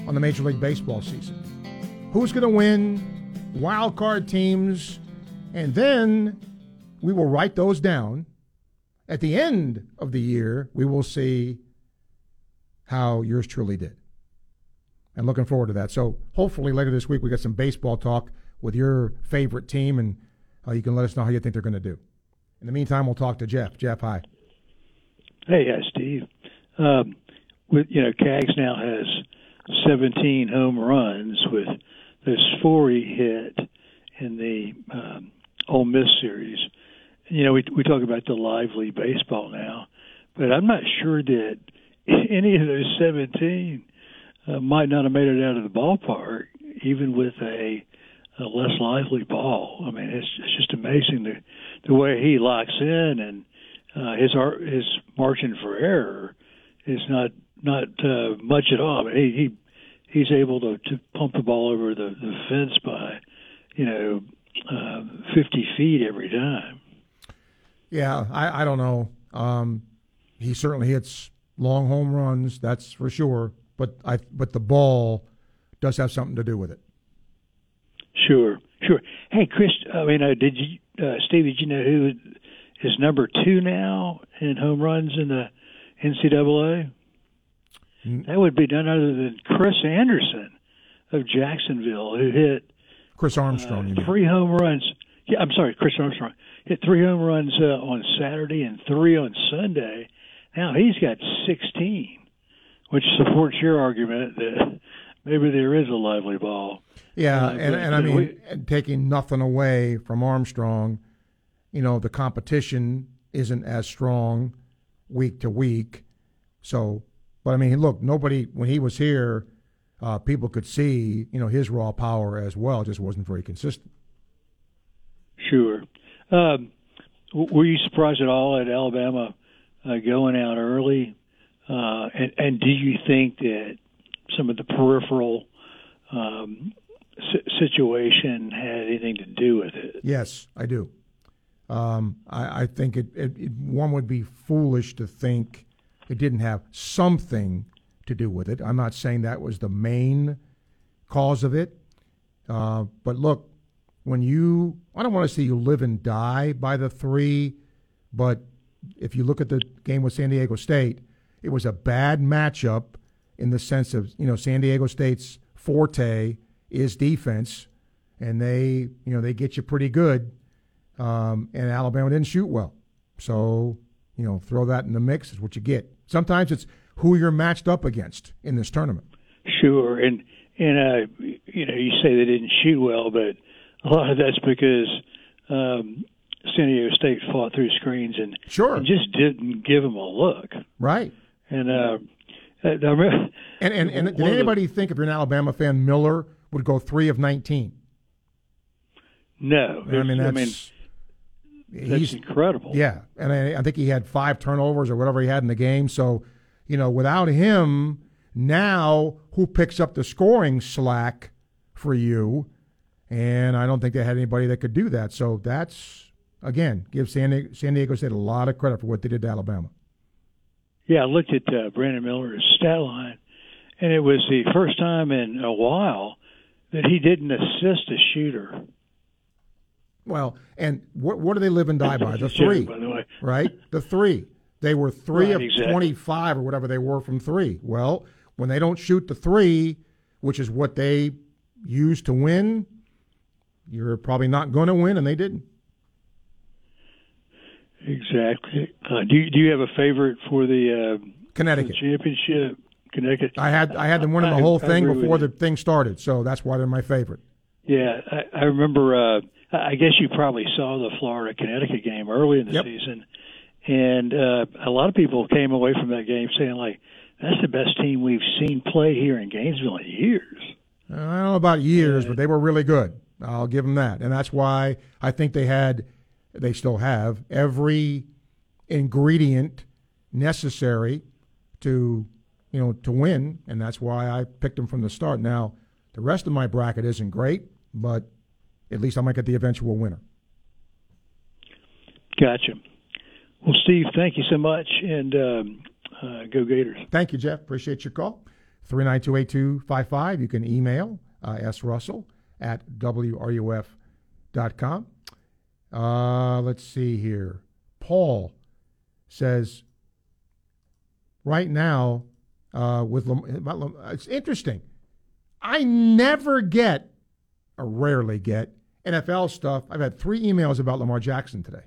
on the Major League Baseball season. Who's going to win? Wild card teams. And then we will write those down. At the end of the year, we will see how yours truly did. And looking forward to that. So hopefully later this week we get some baseball talk with your favorite team, and uh, you can let us know how you think they're going to do. In the meantime, we'll talk to Jeff. Jeff, hi. Hey, uh, Steve. Um, with you know, Cags now has 17 home runs with this four he hit in the um, Ole Miss series. You know, we we talk about the lively baseball now, but I'm not sure that any of those 17 uh, might not have made it out of the ballpark, even with a, a less lively ball. I mean, it's, it's just amazing the the way he locks in and uh, his his margin for error is not not uh, much at all. I mean, he, he he's able to, to pump the ball over the, the fence by you know uh, 50 feet every time. Yeah, I, I don't know. Um, he certainly hits long home runs, that's for sure. But I but the ball does have something to do with it. Sure, sure. Hey, Chris, I mean, uh, did you, uh, Steve? Did you know who is number two now in home runs in the NCAA? That would be none other than Chris Anderson of Jacksonville, who hit Chris Armstrong. uh, three home runs. Yeah, I'm sorry, Chris Armstrong hit three home runs uh, on Saturday and three on Sunday. Now he's got 16, which supports your argument that maybe there is a lively ball. Yeah, Uh, and, and I mean, we- taking nothing away from Armstrong, you know, the competition isn't as strong week to week. So, but I mean, look, nobody, when he was here, uh, people could see, you know, his raw power as well. It just wasn't very consistent. Sure. Um, were you surprised at all at Alabama uh, going out early? Uh, and, and do you think that some of the peripheral um, si- situation had anything to do with it? Yes, I do. Um, I, I think it, it, it, one would be foolish to think it didn't have something to do with it. I'm not saying that was the main cause of it. Uh, but look, when you, I don't want to say you live and die by the three, but if you look at the game with San Diego State, it was a bad matchup in the sense of, you know, San Diego State's forte is defense, and they, you know, they get you pretty good. Um, and Alabama didn't shoot well. So, you know, throw that in the mix is what you get. Sometimes it's who you're matched up against in this tournament. Sure, and and uh, you know you say they didn't shoot well, but a lot of that's because um, San Diego State fought through screens and, sure. and just didn't give them a look. Right. And uh, I remember, And and, and did of the- anybody think if you're an Alabama fan, Miller would go three of nineteen? no, I mean I that's mean, that's incredible. Yeah, and I, I think he had five turnovers or whatever he had in the game. So, you know, without him, now who picks up the scoring slack for you? And I don't think they had anybody that could do that. So that's again give San Diego, San Diego State a lot of credit for what they did to Alabama. Yeah, I looked at uh, Brandon Miller's stat line, and it was the first time in a while that he didn't assist a shooter. Well, and what what do they live and die by? The That's a joke, three, by the way. right? The three. They were three Right, of exactly. twenty-five or whatever they were from three. Well, when they don't shoot the three, which is what they use to win, you're probably not going to win, and they didn't. Exactly. Uh, do you, do you have a favorite for the uh, Connecticut the championship? Connecticut. I had I had them winning the whole I thing before the thing started, so that's why they're my favorite. Yeah, I, I remember. Uh, I I guess you probably saw the Florida Connecticut game early in the Yep. season, and uh, a lot of people came away from that game saying like, "That's the best team we've seen play here in Gainesville in years." I don't know about years, but they were really good. I'll give them that, and that's why I think they had, they still have every ingredient necessary to, you know, to win, and that's why I picked them from the start. Now, the rest of my bracket isn't great, but at least I might get the eventual winner. Gotcha. Well, Steve, thank you so much, and um, uh, go Gators. Thank you, Jeff. Appreciate your call. 3928255. You can email uh, srussell at wruf.com. Uh, let's see here. Paul says, right now, uh, with Lam- it's interesting. I never get, or rarely get, NFL stuff. I've had three emails about Lamar Jackson today.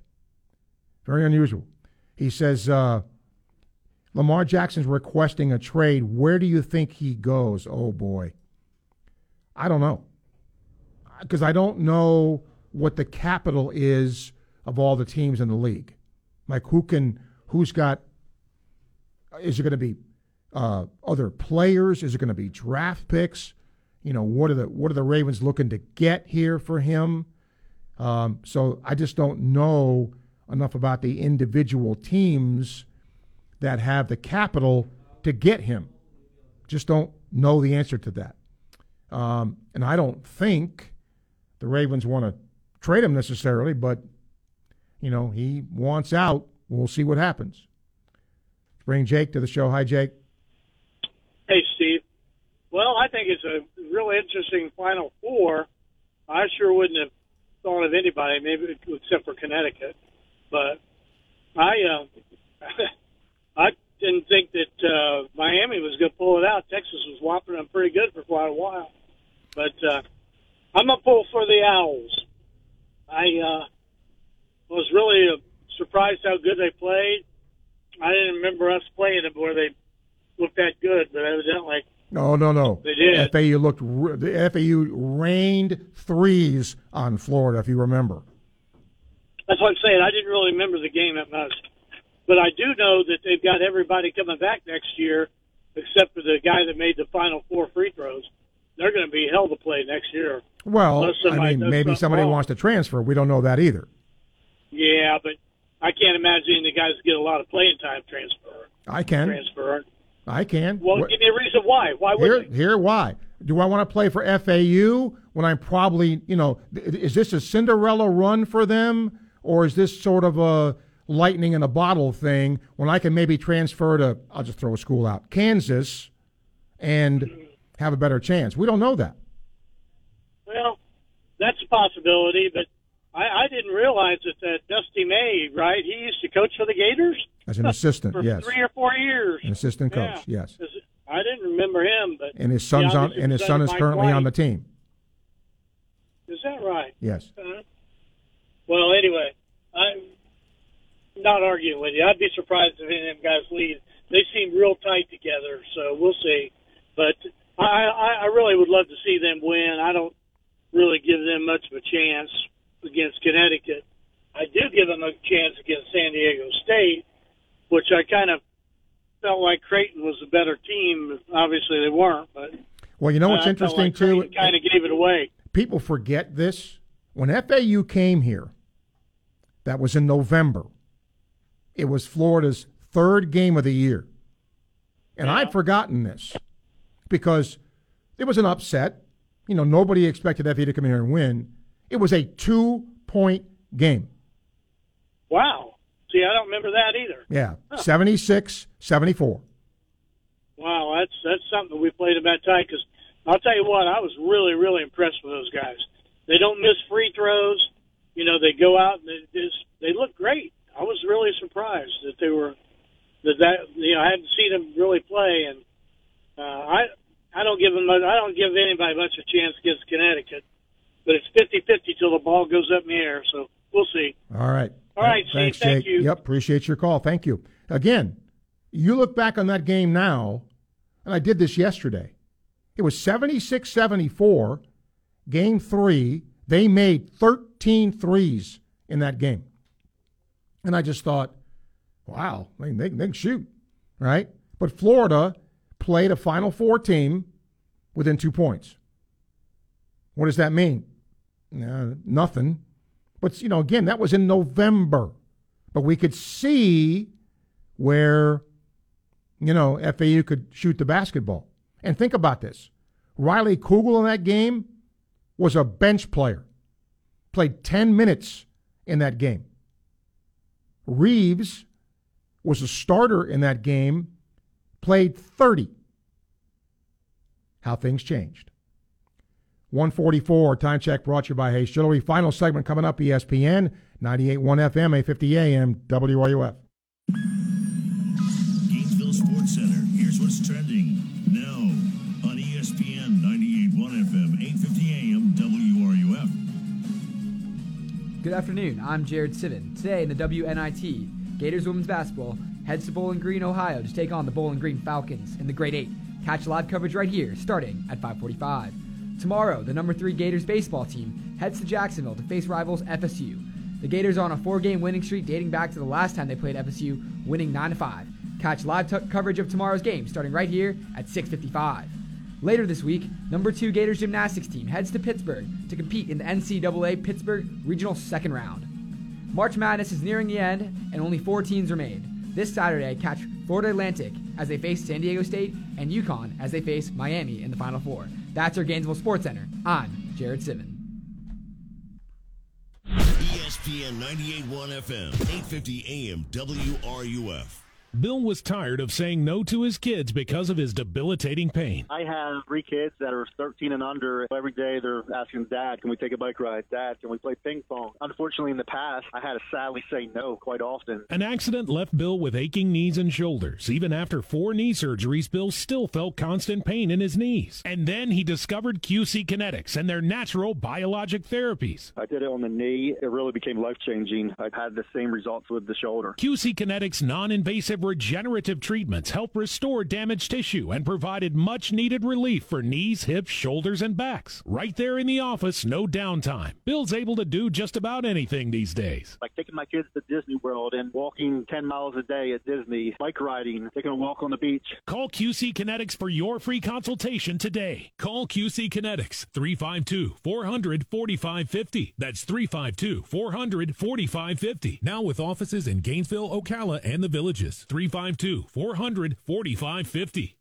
Very unusual. He says, uh, Lamar Jackson's requesting a trade. Where do you think he goes? Oh, boy. I don't know. Because I don't know what the capital is of all the teams in the league. Like, who can, who's got, is it going to be uh, other players? Is it going to be draft picks? You know, what are the what are the Ravens looking to get here for him? Um, so I just don't know enough about the individual teams that have the capital to get him. Just don't know the answer to that. Um, and I don't think the Ravens want to trade him necessarily, but you know he wants out. We'll see what happens. Bring Jake to the show. Hi, Jake. Hey, Steve. Well, I think it's a really interesting Final Four. I sure wouldn't have thought of anybody, maybe except for Connecticut. But I, uh, I didn't think that uh, Miami was going to pull it out. Texas was whopping them pretty good for quite a while. But uh, I'm a pull for the Owls. I uh, was really surprised how good they played. I didn't remember us playing them where they looked that good, but evidently. No, no, no. They did. FAU looked. The FAU rained threes on Florida, if you remember. That's what I'm saying. I didn't really remember the game that much, but I do know that they've got everybody coming back next year, except for the guy that made the final four free throws. They're going to be hell to play next year. Well, I mean, maybe somebody wrong. wants to transfer. We don't know that either. Yeah, but I can't imagine the guys get a lot of playing time transfer. I can. Transfer. I can. Well, Wh- give me a reason why. Why would Here, they? here, why? Do I want to play for FAU when I'm probably, you know, is this a Cinderella run for them, or is this sort of a lightning in a bottle thing when I can maybe transfer to, I'll just throw a school out, Kansas, and have a better chance? We don't know that. Well, that's a possibility, but I, I didn't realize that that Dusty May, right? He used to coach for the Gators As an assistant, for yes, three or four years. an assistant coach, Yeah. yes, I didn't remember him, but and his son's on, and his son is Mike currently on the team. Is that right? Yes. Uh, well, anyway, I'm not arguing with you. I'd be surprised if any of them guys leave. They seem real tight together, so we'll see. But I, I, I really would love to see them win. I don't really give them much of a chance against Connecticut. I do give them a chance against San Diego State, which I kind of felt like Creighton was a better team. Obviously, they weren't, but Well, you know what's I interesting like too? Creighton kind of gave it away. people forget this. When FAU came here, that was in November. It was Florida's third game of the year. And I'd forgotten this because it was an upset. You know, nobody expected FAU to come in here and win. It was a two point game. Wow. See, I don't remember that either. Yeah, 76 74. Wow, that's that's something we played about tight. Because I'll tell you what, I was really really impressed with those guys. They don't miss free throws. You know, they go out and they just they look great. I was really surprised that they were that that you know I hadn't seen them really play, and uh, I I don't give them much, I don't give anybody much of a chance against Connecticut, but it's fifty fifty till the ball goes up in the air. So we'll see. All right. All right, Thanks, Steve, thank Jake. you. Yep, appreciate your call. Thank you. Again, you look back on that game now, and I did this yesterday. It was 76 74, game three. They made 13 threes in that game. And I just thought, wow, they, they, they can shoot, right? But Florida played a Final Four team within two points. What does that mean? Uh, nothing. But, you know, again, that was in November. But we could see where you know, FAU could shoot the basketball. And think about this Riley Kugel in that game was a bench player, played 10 minutes in that game. Reeves was a starter in that game, played 30. How things changed. 144 time check brought to you by Hayes Jewelry. Final segment coming up ESPN 98.1 FM, 850 AM, WRUF. Gainesville Sports Center. Here's what's trending now on ESPN 98.1 FM, 850 AM, WRUF. Good afternoon. I'm Jared Sivin. Today in the WNIT, Gators women's basketball heads to Bowling Green, Ohio to take on the Bowling Green Falcons in the Great 8. Catch live coverage right here, starting at 545. Tomorrow, the number 3 Gators baseball team heads to Jacksonville to face rivals FSU. The Gators are on a four-game winning streak dating back to the last time they played FSU, winning 9-5. Catch live t- coverage of tomorrow's game starting right here at 6:55. Later this week, number 2 Gators gymnastics team heads to Pittsburgh to compete in the NCAA Pittsburgh Regional Second Round. March Madness is nearing the end and only 4 teams remain. This Saturday, catch Florida Atlantic as they face San Diego State and UConn as they face Miami in the Final Four. That's our Gainesville Sports Center. I'm Jared Sivan. ESPN 98.1 FM, 850 AM, WRUF. Bill was tired of saying no to his kids because of his debilitating pain. I have three kids that are 13 and under. Every day they're asking, Dad, can we take a bike ride? Dad, can we play ping pong? Unfortunately, in the past, I had to sadly say no quite often. An accident left Bill with aching knees and shoulders. Even after four knee surgeries, Bill still felt constant pain in his knees. And then he discovered QC Kinetics and their natural biologic therapies. I did it on the knee. It really became life changing. I've had the same results with the shoulder. QC Kinetics non invasive regenerative treatments help restore damaged tissue and provided much needed relief for knees, hips, shoulders, and backs. Right there in the office, no downtime. Bill's able to do just about anything these days. Like taking my kids to Disney World and walking 10 miles a day at Disney, bike riding, taking a walk on the beach. Call QC Kinetics for your free consultation today. Call QC Kinetics 352 400 4550. That's 352 400 4550. Now with offices in Gainesville, Ocala, and the villages. 352 400 4550.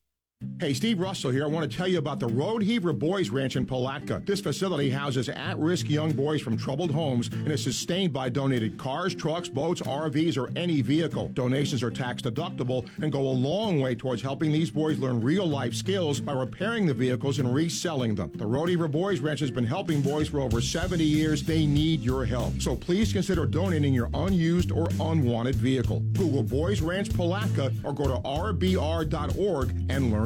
Hey, Steve Russell here. I want to tell you about the Rodeheaver Boys Ranch in Palatka. This facility houses at risk young boys from troubled homes and is sustained by donated cars, trucks, boats, RVs, or any vehicle. Donations are tax deductible and go a long way towards helping these boys learn real life skills by repairing the vehicles and reselling them. The Rodeheaver Boys Ranch has been helping boys for over 70 years. They need your help. So please consider donating your unused or unwanted vehicle. Google Boys Ranch Palatka or go to rbr.org and learn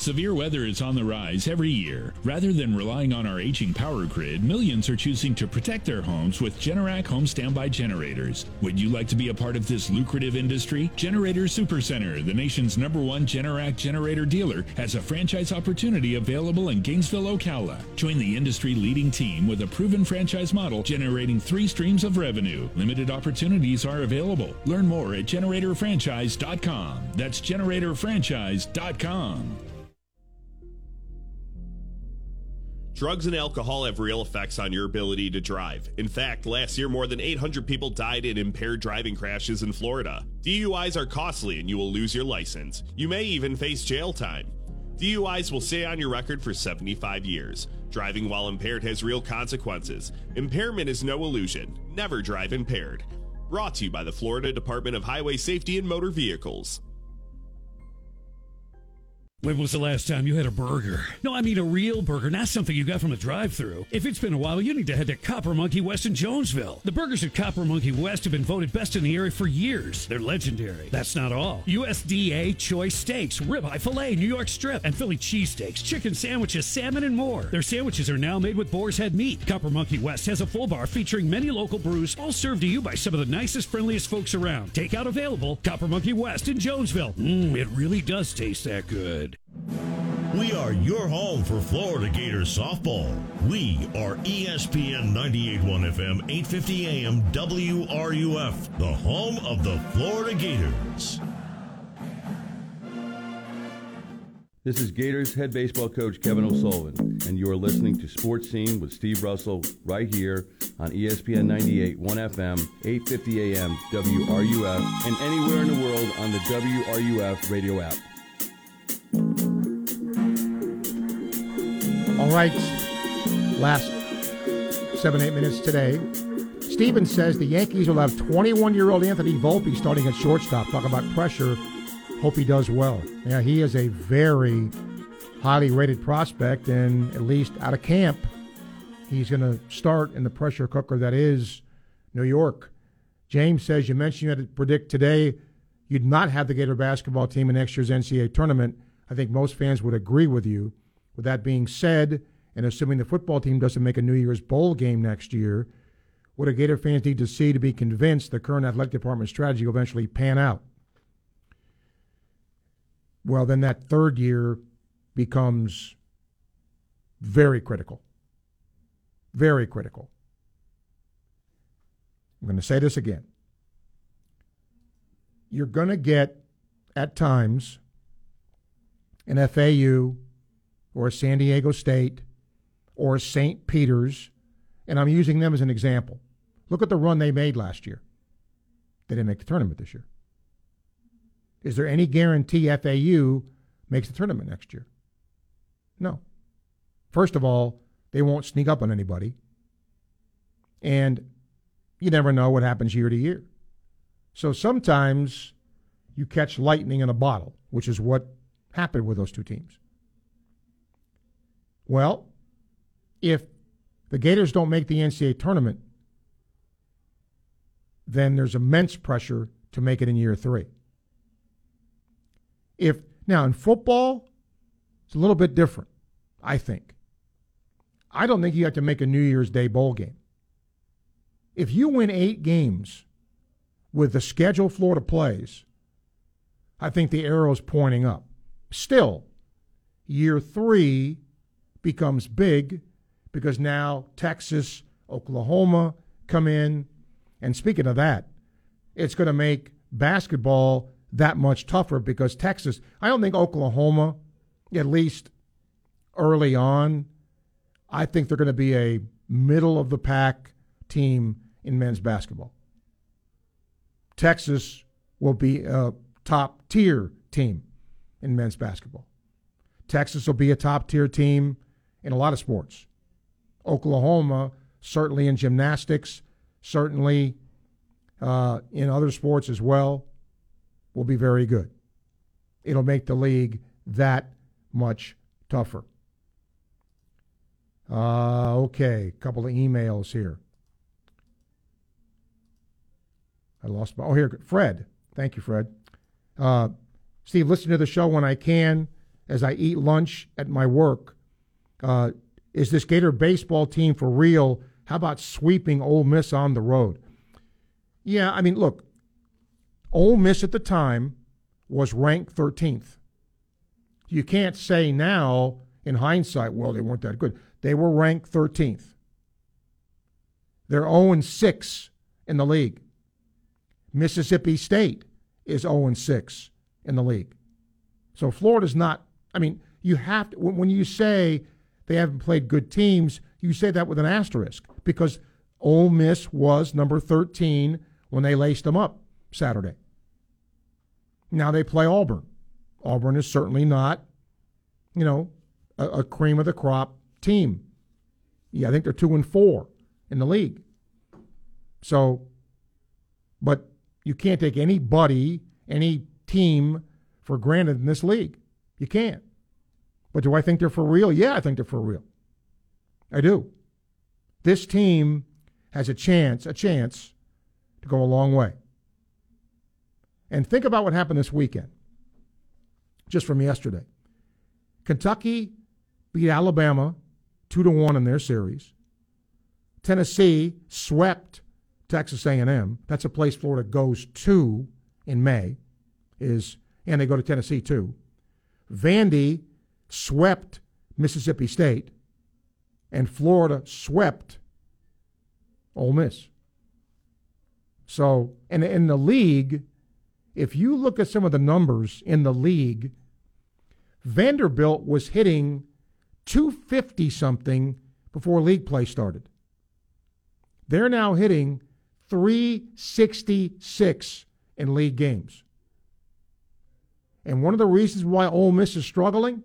Severe weather is on the rise every year. Rather than relying on our aging power grid, millions are choosing to protect their homes with Generac home standby generators. Would you like to be a part of this lucrative industry? Generator Supercenter, the nation's number one Generac generator dealer, has a franchise opportunity available in Gainesville, Ocala. Join the industry leading team with a proven franchise model generating three streams of revenue. Limited opportunities are available. Learn more at generatorfranchise.com. That's generatorfranchise.com. Drugs and alcohol have real effects on your ability to drive. In fact, last year more than 800 people died in impaired driving crashes in Florida. DUIs are costly and you will lose your license. You may even face jail time. DUIs will stay on your record for 75 years. Driving while impaired has real consequences. Impairment is no illusion. Never drive impaired. Brought to you by the Florida Department of Highway Safety and Motor Vehicles. When was the last time you had a burger? No, I mean a real burger, not something you got from a drive-through. If it's been a while, you need to head to Copper Monkey West in Jonesville. The burgers at Copper Monkey West have been voted best in the area for years. They're legendary. That's not all. USDA choice steaks, ribeye filet, New York strip, and Philly cheesesteaks, chicken sandwiches, salmon, and more. Their sandwiches are now made with boar's head meat. Copper Monkey West has a full bar featuring many local brews, all served to you by some of the nicest, friendliest folks around. Takeout available. Copper Monkey West in Jonesville. Mmm, it really does taste that good. We are your home for Florida Gators softball. We are ESPN 98.1 FM, 850 AM, WRUF, the home of the Florida Gators. This is Gators head baseball coach Kevin O'Sullivan, and you are listening to Sports Scene with Steve Russell right here on ESPN 98, 1 FM, 850 AM, WRUF, and anywhere in the world on the WRUF radio app. All right, last seven, eight minutes today. Steven says the Yankees will have 21 year old Anthony Volpe starting at shortstop. Talk about pressure. Hope he does well. Yeah, he is a very highly rated prospect, and at least out of camp, he's going to start in the pressure cooker that is New York. James says you mentioned you had to predict today you'd not have the Gator basketball team in next year's NCAA tournament. I think most fans would agree with you. With that being said, and assuming the football team doesn't make a New Year's bowl game next year, what do Gator fans need to see to be convinced the current athletic department strategy will eventually pan out? Well, then that third year becomes very critical. Very critical. I'm going to say this again. You're going to get, at times, an FAU or San Diego State or St. Peter's, and I'm using them as an example. Look at the run they made last year. They didn't make the tournament this year. Is there any guarantee FAU makes the tournament next year? No. First of all, they won't sneak up on anybody. And you never know what happens year to year. So sometimes you catch lightning in a bottle, which is what happened with those two teams. Well, if the Gators don't make the NCAA tournament, then there's immense pressure to make it in year three. If now in football, it's a little bit different, I think. I don't think you have to make a New Year's Day bowl game. If you win eight games with the schedule Florida plays, I think the arrow's pointing up. Still, year three becomes big because now Texas, Oklahoma come in. And speaking of that, it's going to make basketball that much tougher because Texas, I don't think Oklahoma, at least early on, I think they're going to be a middle of the pack team in men's basketball. Texas will be a top tier team in men's basketball. Texas will be a top tier team in a lot of sports. Oklahoma, certainly in gymnastics, certainly uh, in other sports as well, will be very good. It'll make the league that much tougher. Uh, okay, a couple of emails here. I lost my. Oh, here, Fred. Thank you, Fred. Uh, Steve, listen to the show when I can as I eat lunch at my work. Uh, is this Gator baseball team for real? How about sweeping Ole Miss on the road? Yeah, I mean, look, Ole Miss at the time was ranked 13th. You can't say now, in hindsight, well, they weren't that good. They were ranked 13th. They're 0 6 in the league. Mississippi State is 0 6 in the league. So Florida's not, I mean, you have to, when you say they haven't played good teams, you say that with an asterisk because Ole Miss was number 13 when they laced them up Saturday. Now they play Auburn. Auburn is certainly not, you know, a, a cream of the crop team. Yeah, I think they're two and four in the league. So, but you can't take anybody, any team for granted in this league. You can't. But do I think they're for real? Yeah, I think they're for real. I do. This team has a chance, a chance to go a long way. And think about what happened this weekend, just from yesterday. Kentucky beat Alabama two to one in their series. Tennessee swept Texas A&M. That's a place Florida goes to in May. Is and they go to Tennessee too. Vandy swept Mississippi State, and Florida swept Ole Miss. So, and in the league, if you look at some of the numbers in the league, Vanderbilt was hitting 250 something before league play started. They're now hitting 366 in league games. And one of the reasons why Ole Miss is struggling,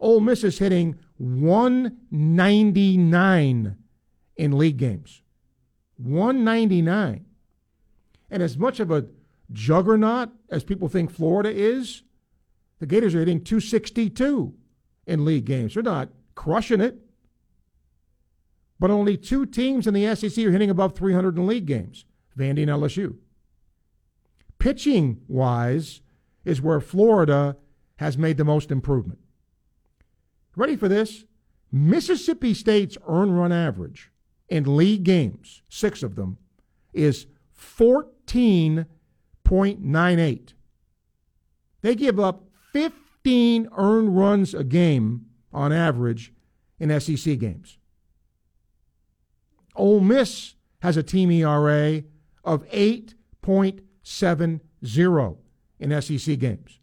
Ole Miss is hitting 199 in league games. 199. And as much of a juggernaut as people think Florida is, the Gators are hitting 262 in league games. They're not crushing it. But only two teams in the SEC are hitting above 300 in league games Vandy and LSU. Pitching wise is where Florida has made the most improvement. Ready for this? Mississippi State's earn run average in league games, six of them, is 14.98. They give up 15 earned runs a game on average in SEC games. Ole Miss has a team ERA of 8.70 in SEC games.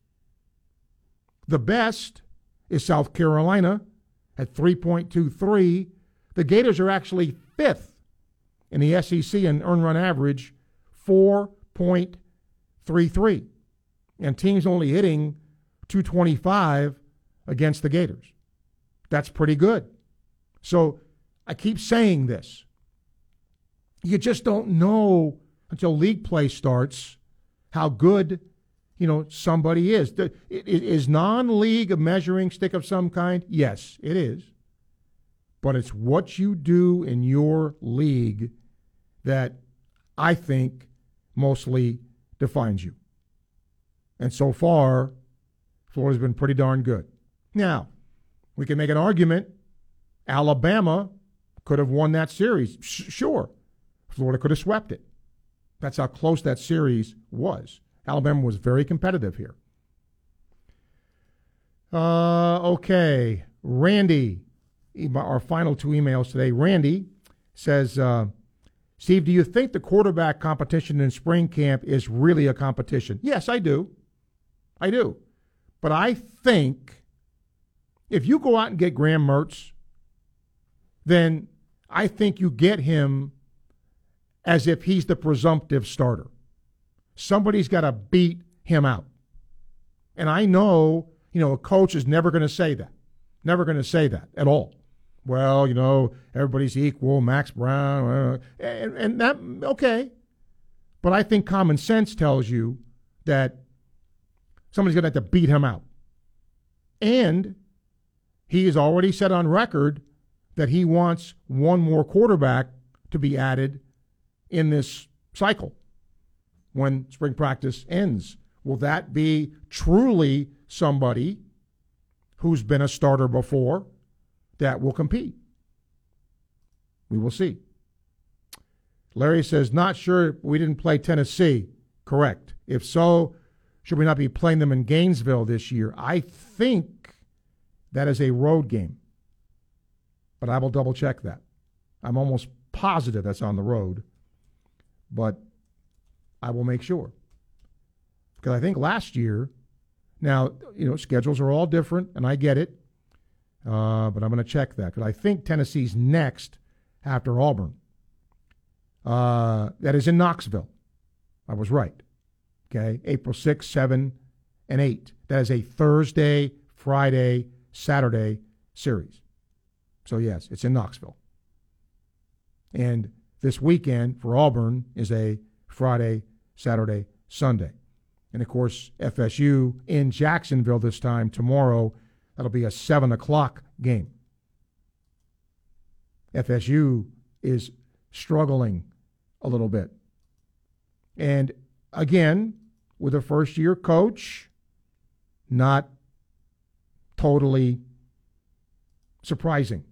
The best is South Carolina at 3.23. The Gators are actually fifth in the SEC in earn run average, 4.33. And teams only hitting 225 against the Gators. That's pretty good. So I keep saying this. You just don't know until league play starts how good you know somebody is. Is non-league a measuring stick of some kind? Yes, it is. But it's what you do in your league that I think mostly defines you. And so far, Florida's been pretty darn good. Now, we can make an argument. Alabama could have won that series. Sh- sure. Florida could have swept it. That's how close that series was. Alabama was very competitive here. Uh, okay. Randy, our final two emails today. Randy says, uh, Steve, do you think the quarterback competition in spring camp is really a competition? Yes, I do. I do. But I think if you go out and get Graham Mertz, then I think you get him as if he's the presumptive starter. Somebody's got to beat him out. And I know, you know, a coach is never going to say that. Never going to say that at all. Well, you know, everybody's equal, Max Brown, uh, and, and that, okay. But I think common sense tells you that somebody's going to have to beat him out. And he has already said on record that he wants one more quarterback to be added in this cycle when spring practice ends. Will that be truly somebody who's been a starter before that will compete? We will see. Larry says, not sure we didn't play Tennessee. Correct. If so, should we not be playing them in Gainesville this year? I think that is a road game, but I will double check that. I'm almost positive that's on the road, but I will make sure. Because I think last year, now, you know, schedules are all different, and I get it, uh, but I'm going to check that because I think Tennessee's next after Auburn. Uh, that is in Knoxville. I was right. Okay, April 6, 7, and 8. That is a Thursday, Friday, Saturday series. So, yes, it's in Knoxville. And this weekend for Auburn is a Friday, Saturday, Sunday. And of course, FSU in Jacksonville this time tomorrow That'll be a 7 o'clock game. FSU is struggling a little bit. And again, with a first year coach, not totally surprising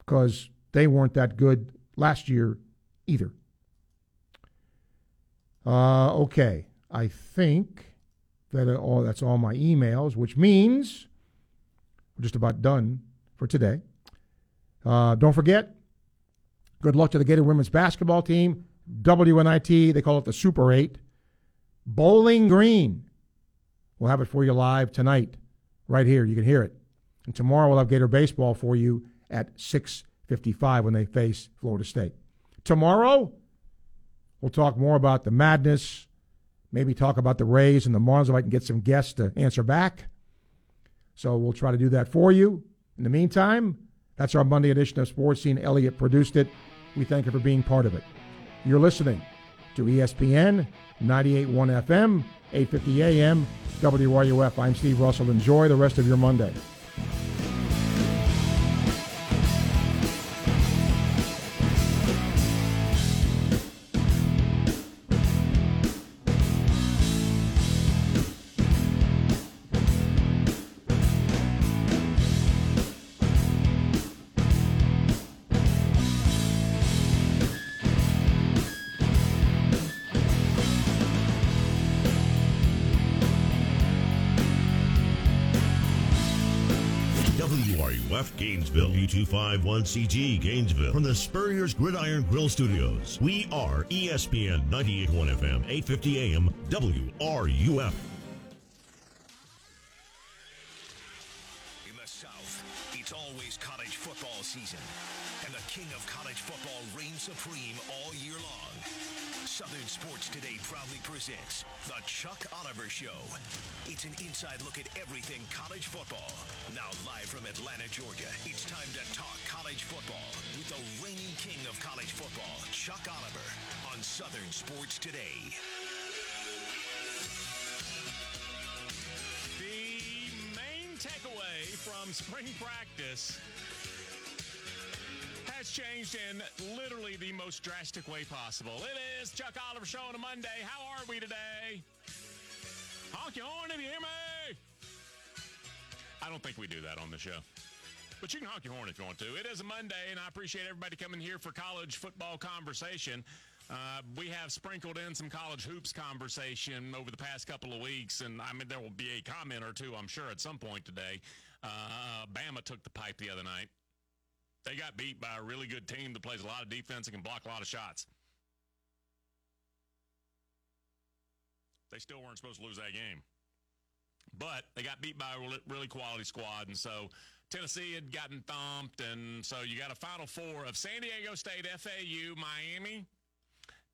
because they weren't that good last year either. Uh, okay, I think that all that's all my emails, which means we're just about done for today. Uh, don't forget, good luck to the Gator women's basketball team. WNIT, they call it the Super 8. Bowling Green. We'll have it for you live tonight, right here. You can hear it. And tomorrow we'll have Gator baseball for you at 6:55 when they face Florida State. Tomorrow we'll talk more about the madness, maybe talk about the Rays and the Marlins if I can get some guests to answer back. So we'll try to do that for you. In the meantime, that's our Monday edition of Sports Scene. Elliott produced it. We thank you for being part of it. You're listening to ESPN 98.1 FM, 8:50 AM, WRUF. I'm Steve Russell. Enjoy the rest of your Monday. Two five one CG Gainesville from the Spurrier's Gridiron Grill Studios. We are ESPN 981 FM, 850 AM, WRUF. In the South, it's always college football season, and the king of college football reigns supreme all year long Southern Sports Today proudly presents The Chuck Oliver Show. It's an inside look at everything college football. Now, live from Atlanta, Georgia, it's time to talk college football with the reigning king of college football, Chuck Oliver, on Southern Sports Today. The main takeaway from spring practice changed in literally the most drastic way possible. It is Chuck Oliver Show on a Monday. How are we today? Honk your horn if you hear me. I don't think we do that on the show. But you can honk your horn if you want to. It is a Monday, and I appreciate everybody coming here for college football conversation. Uh, we have sprinkled in some college hoops conversation over the past couple of weeks, and I mean, there will be a comment or two, I'm sure, at some point today. Uh, Bama took the pipe the other night. They got beat by a really good team that plays a lot of defense and can block a lot of shots. They still weren't supposed to lose that game. But they got beat by a really- quality squad, and so Tennessee had gotten thumped, and so you got a Final Four of San Diego State, FAU, Miami,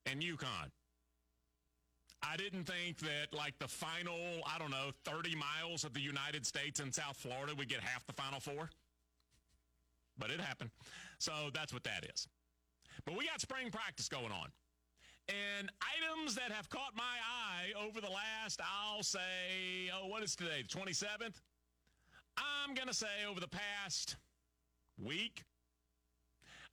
and UConn. I didn't think that like the final, I don't know, 30 miles of the United States and South Florida would get half the Final Four. But it happened. So that's what that is. But we got spring practice going on. And items that have caught my eye over the last, I'll say, oh, what is today? The 27th? I'm going to say over the past week.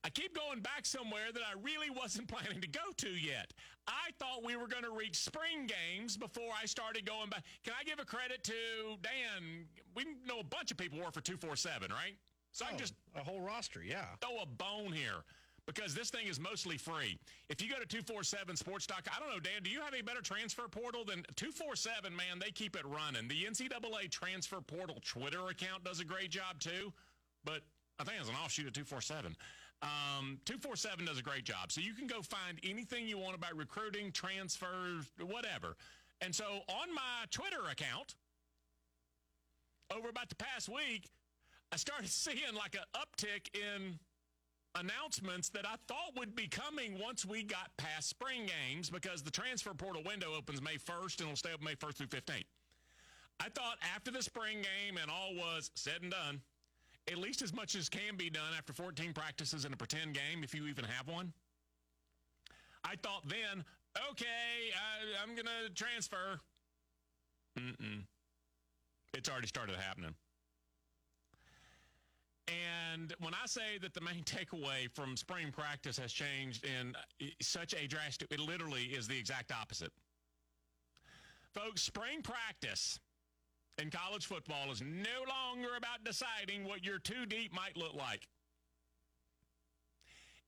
I keep going back somewhere that I really wasn't planning to go to yet. I thought we were going to reach spring games before I started going back. Can I give a credit to Dan? We know a bunch of people work for 247, right? So I can just a whole roster, yeah. throw a bone here because this thing is mostly free. If you go to 247sports.com, I don't know, Dan, do you have a better transfer portal than 247? Man, they keep it running. The NCAA transfer portal Twitter account does a great job too, but I think it's an offshoot of 247. Um, 247 does a great job. So you can go find anything you want about recruiting, transfers, whatever. And so on my Twitter account, over about the past week, I started seeing like an uptick in announcements that I thought would be coming once we got past spring games because the transfer portal window opens May 1st and will stay open May 1st through 15th. I thought after the spring game and all was said and done, at least as much as can be done after 14 practices in a pretend game, if you even have one. I thought then, okay, I, I'm going to transfer. Mm-mm. It's already started happening. And when I say that the main takeaway from spring practice has changed in uh, such a drastic, it literally is the exact opposite. Folks, spring practice in college football is no longer about deciding what your two deep might look like.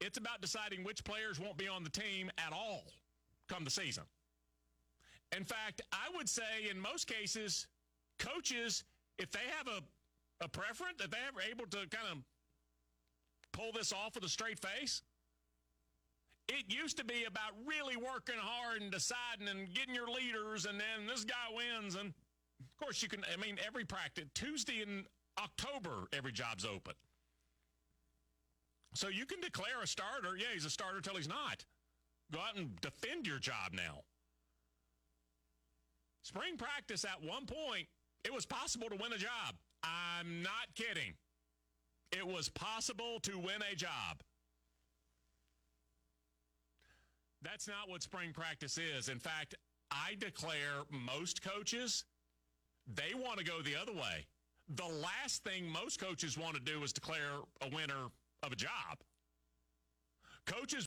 It's about deciding which players won't be on the team at all come the season. In fact, I would say in most cases, coaches, if they have a, a preference, that they're able to kind of pull this off with a straight face, it used to be about really working hard and deciding and getting your leaders, and then this guy wins. And of course, you can, I mean, every practice, Tuesday in October, every job's open. So you can declare a starter. Yeah, he's a starter till he's not. Go out and defend your job now. Spring practice at one point, it was possible to win a job. I'm not kidding. It was possible to win a job. That's not what spring practice is. In fact, I declare most coaches, they want to go the other way. The last thing most coaches want to do is declare a winner of a job. Coaches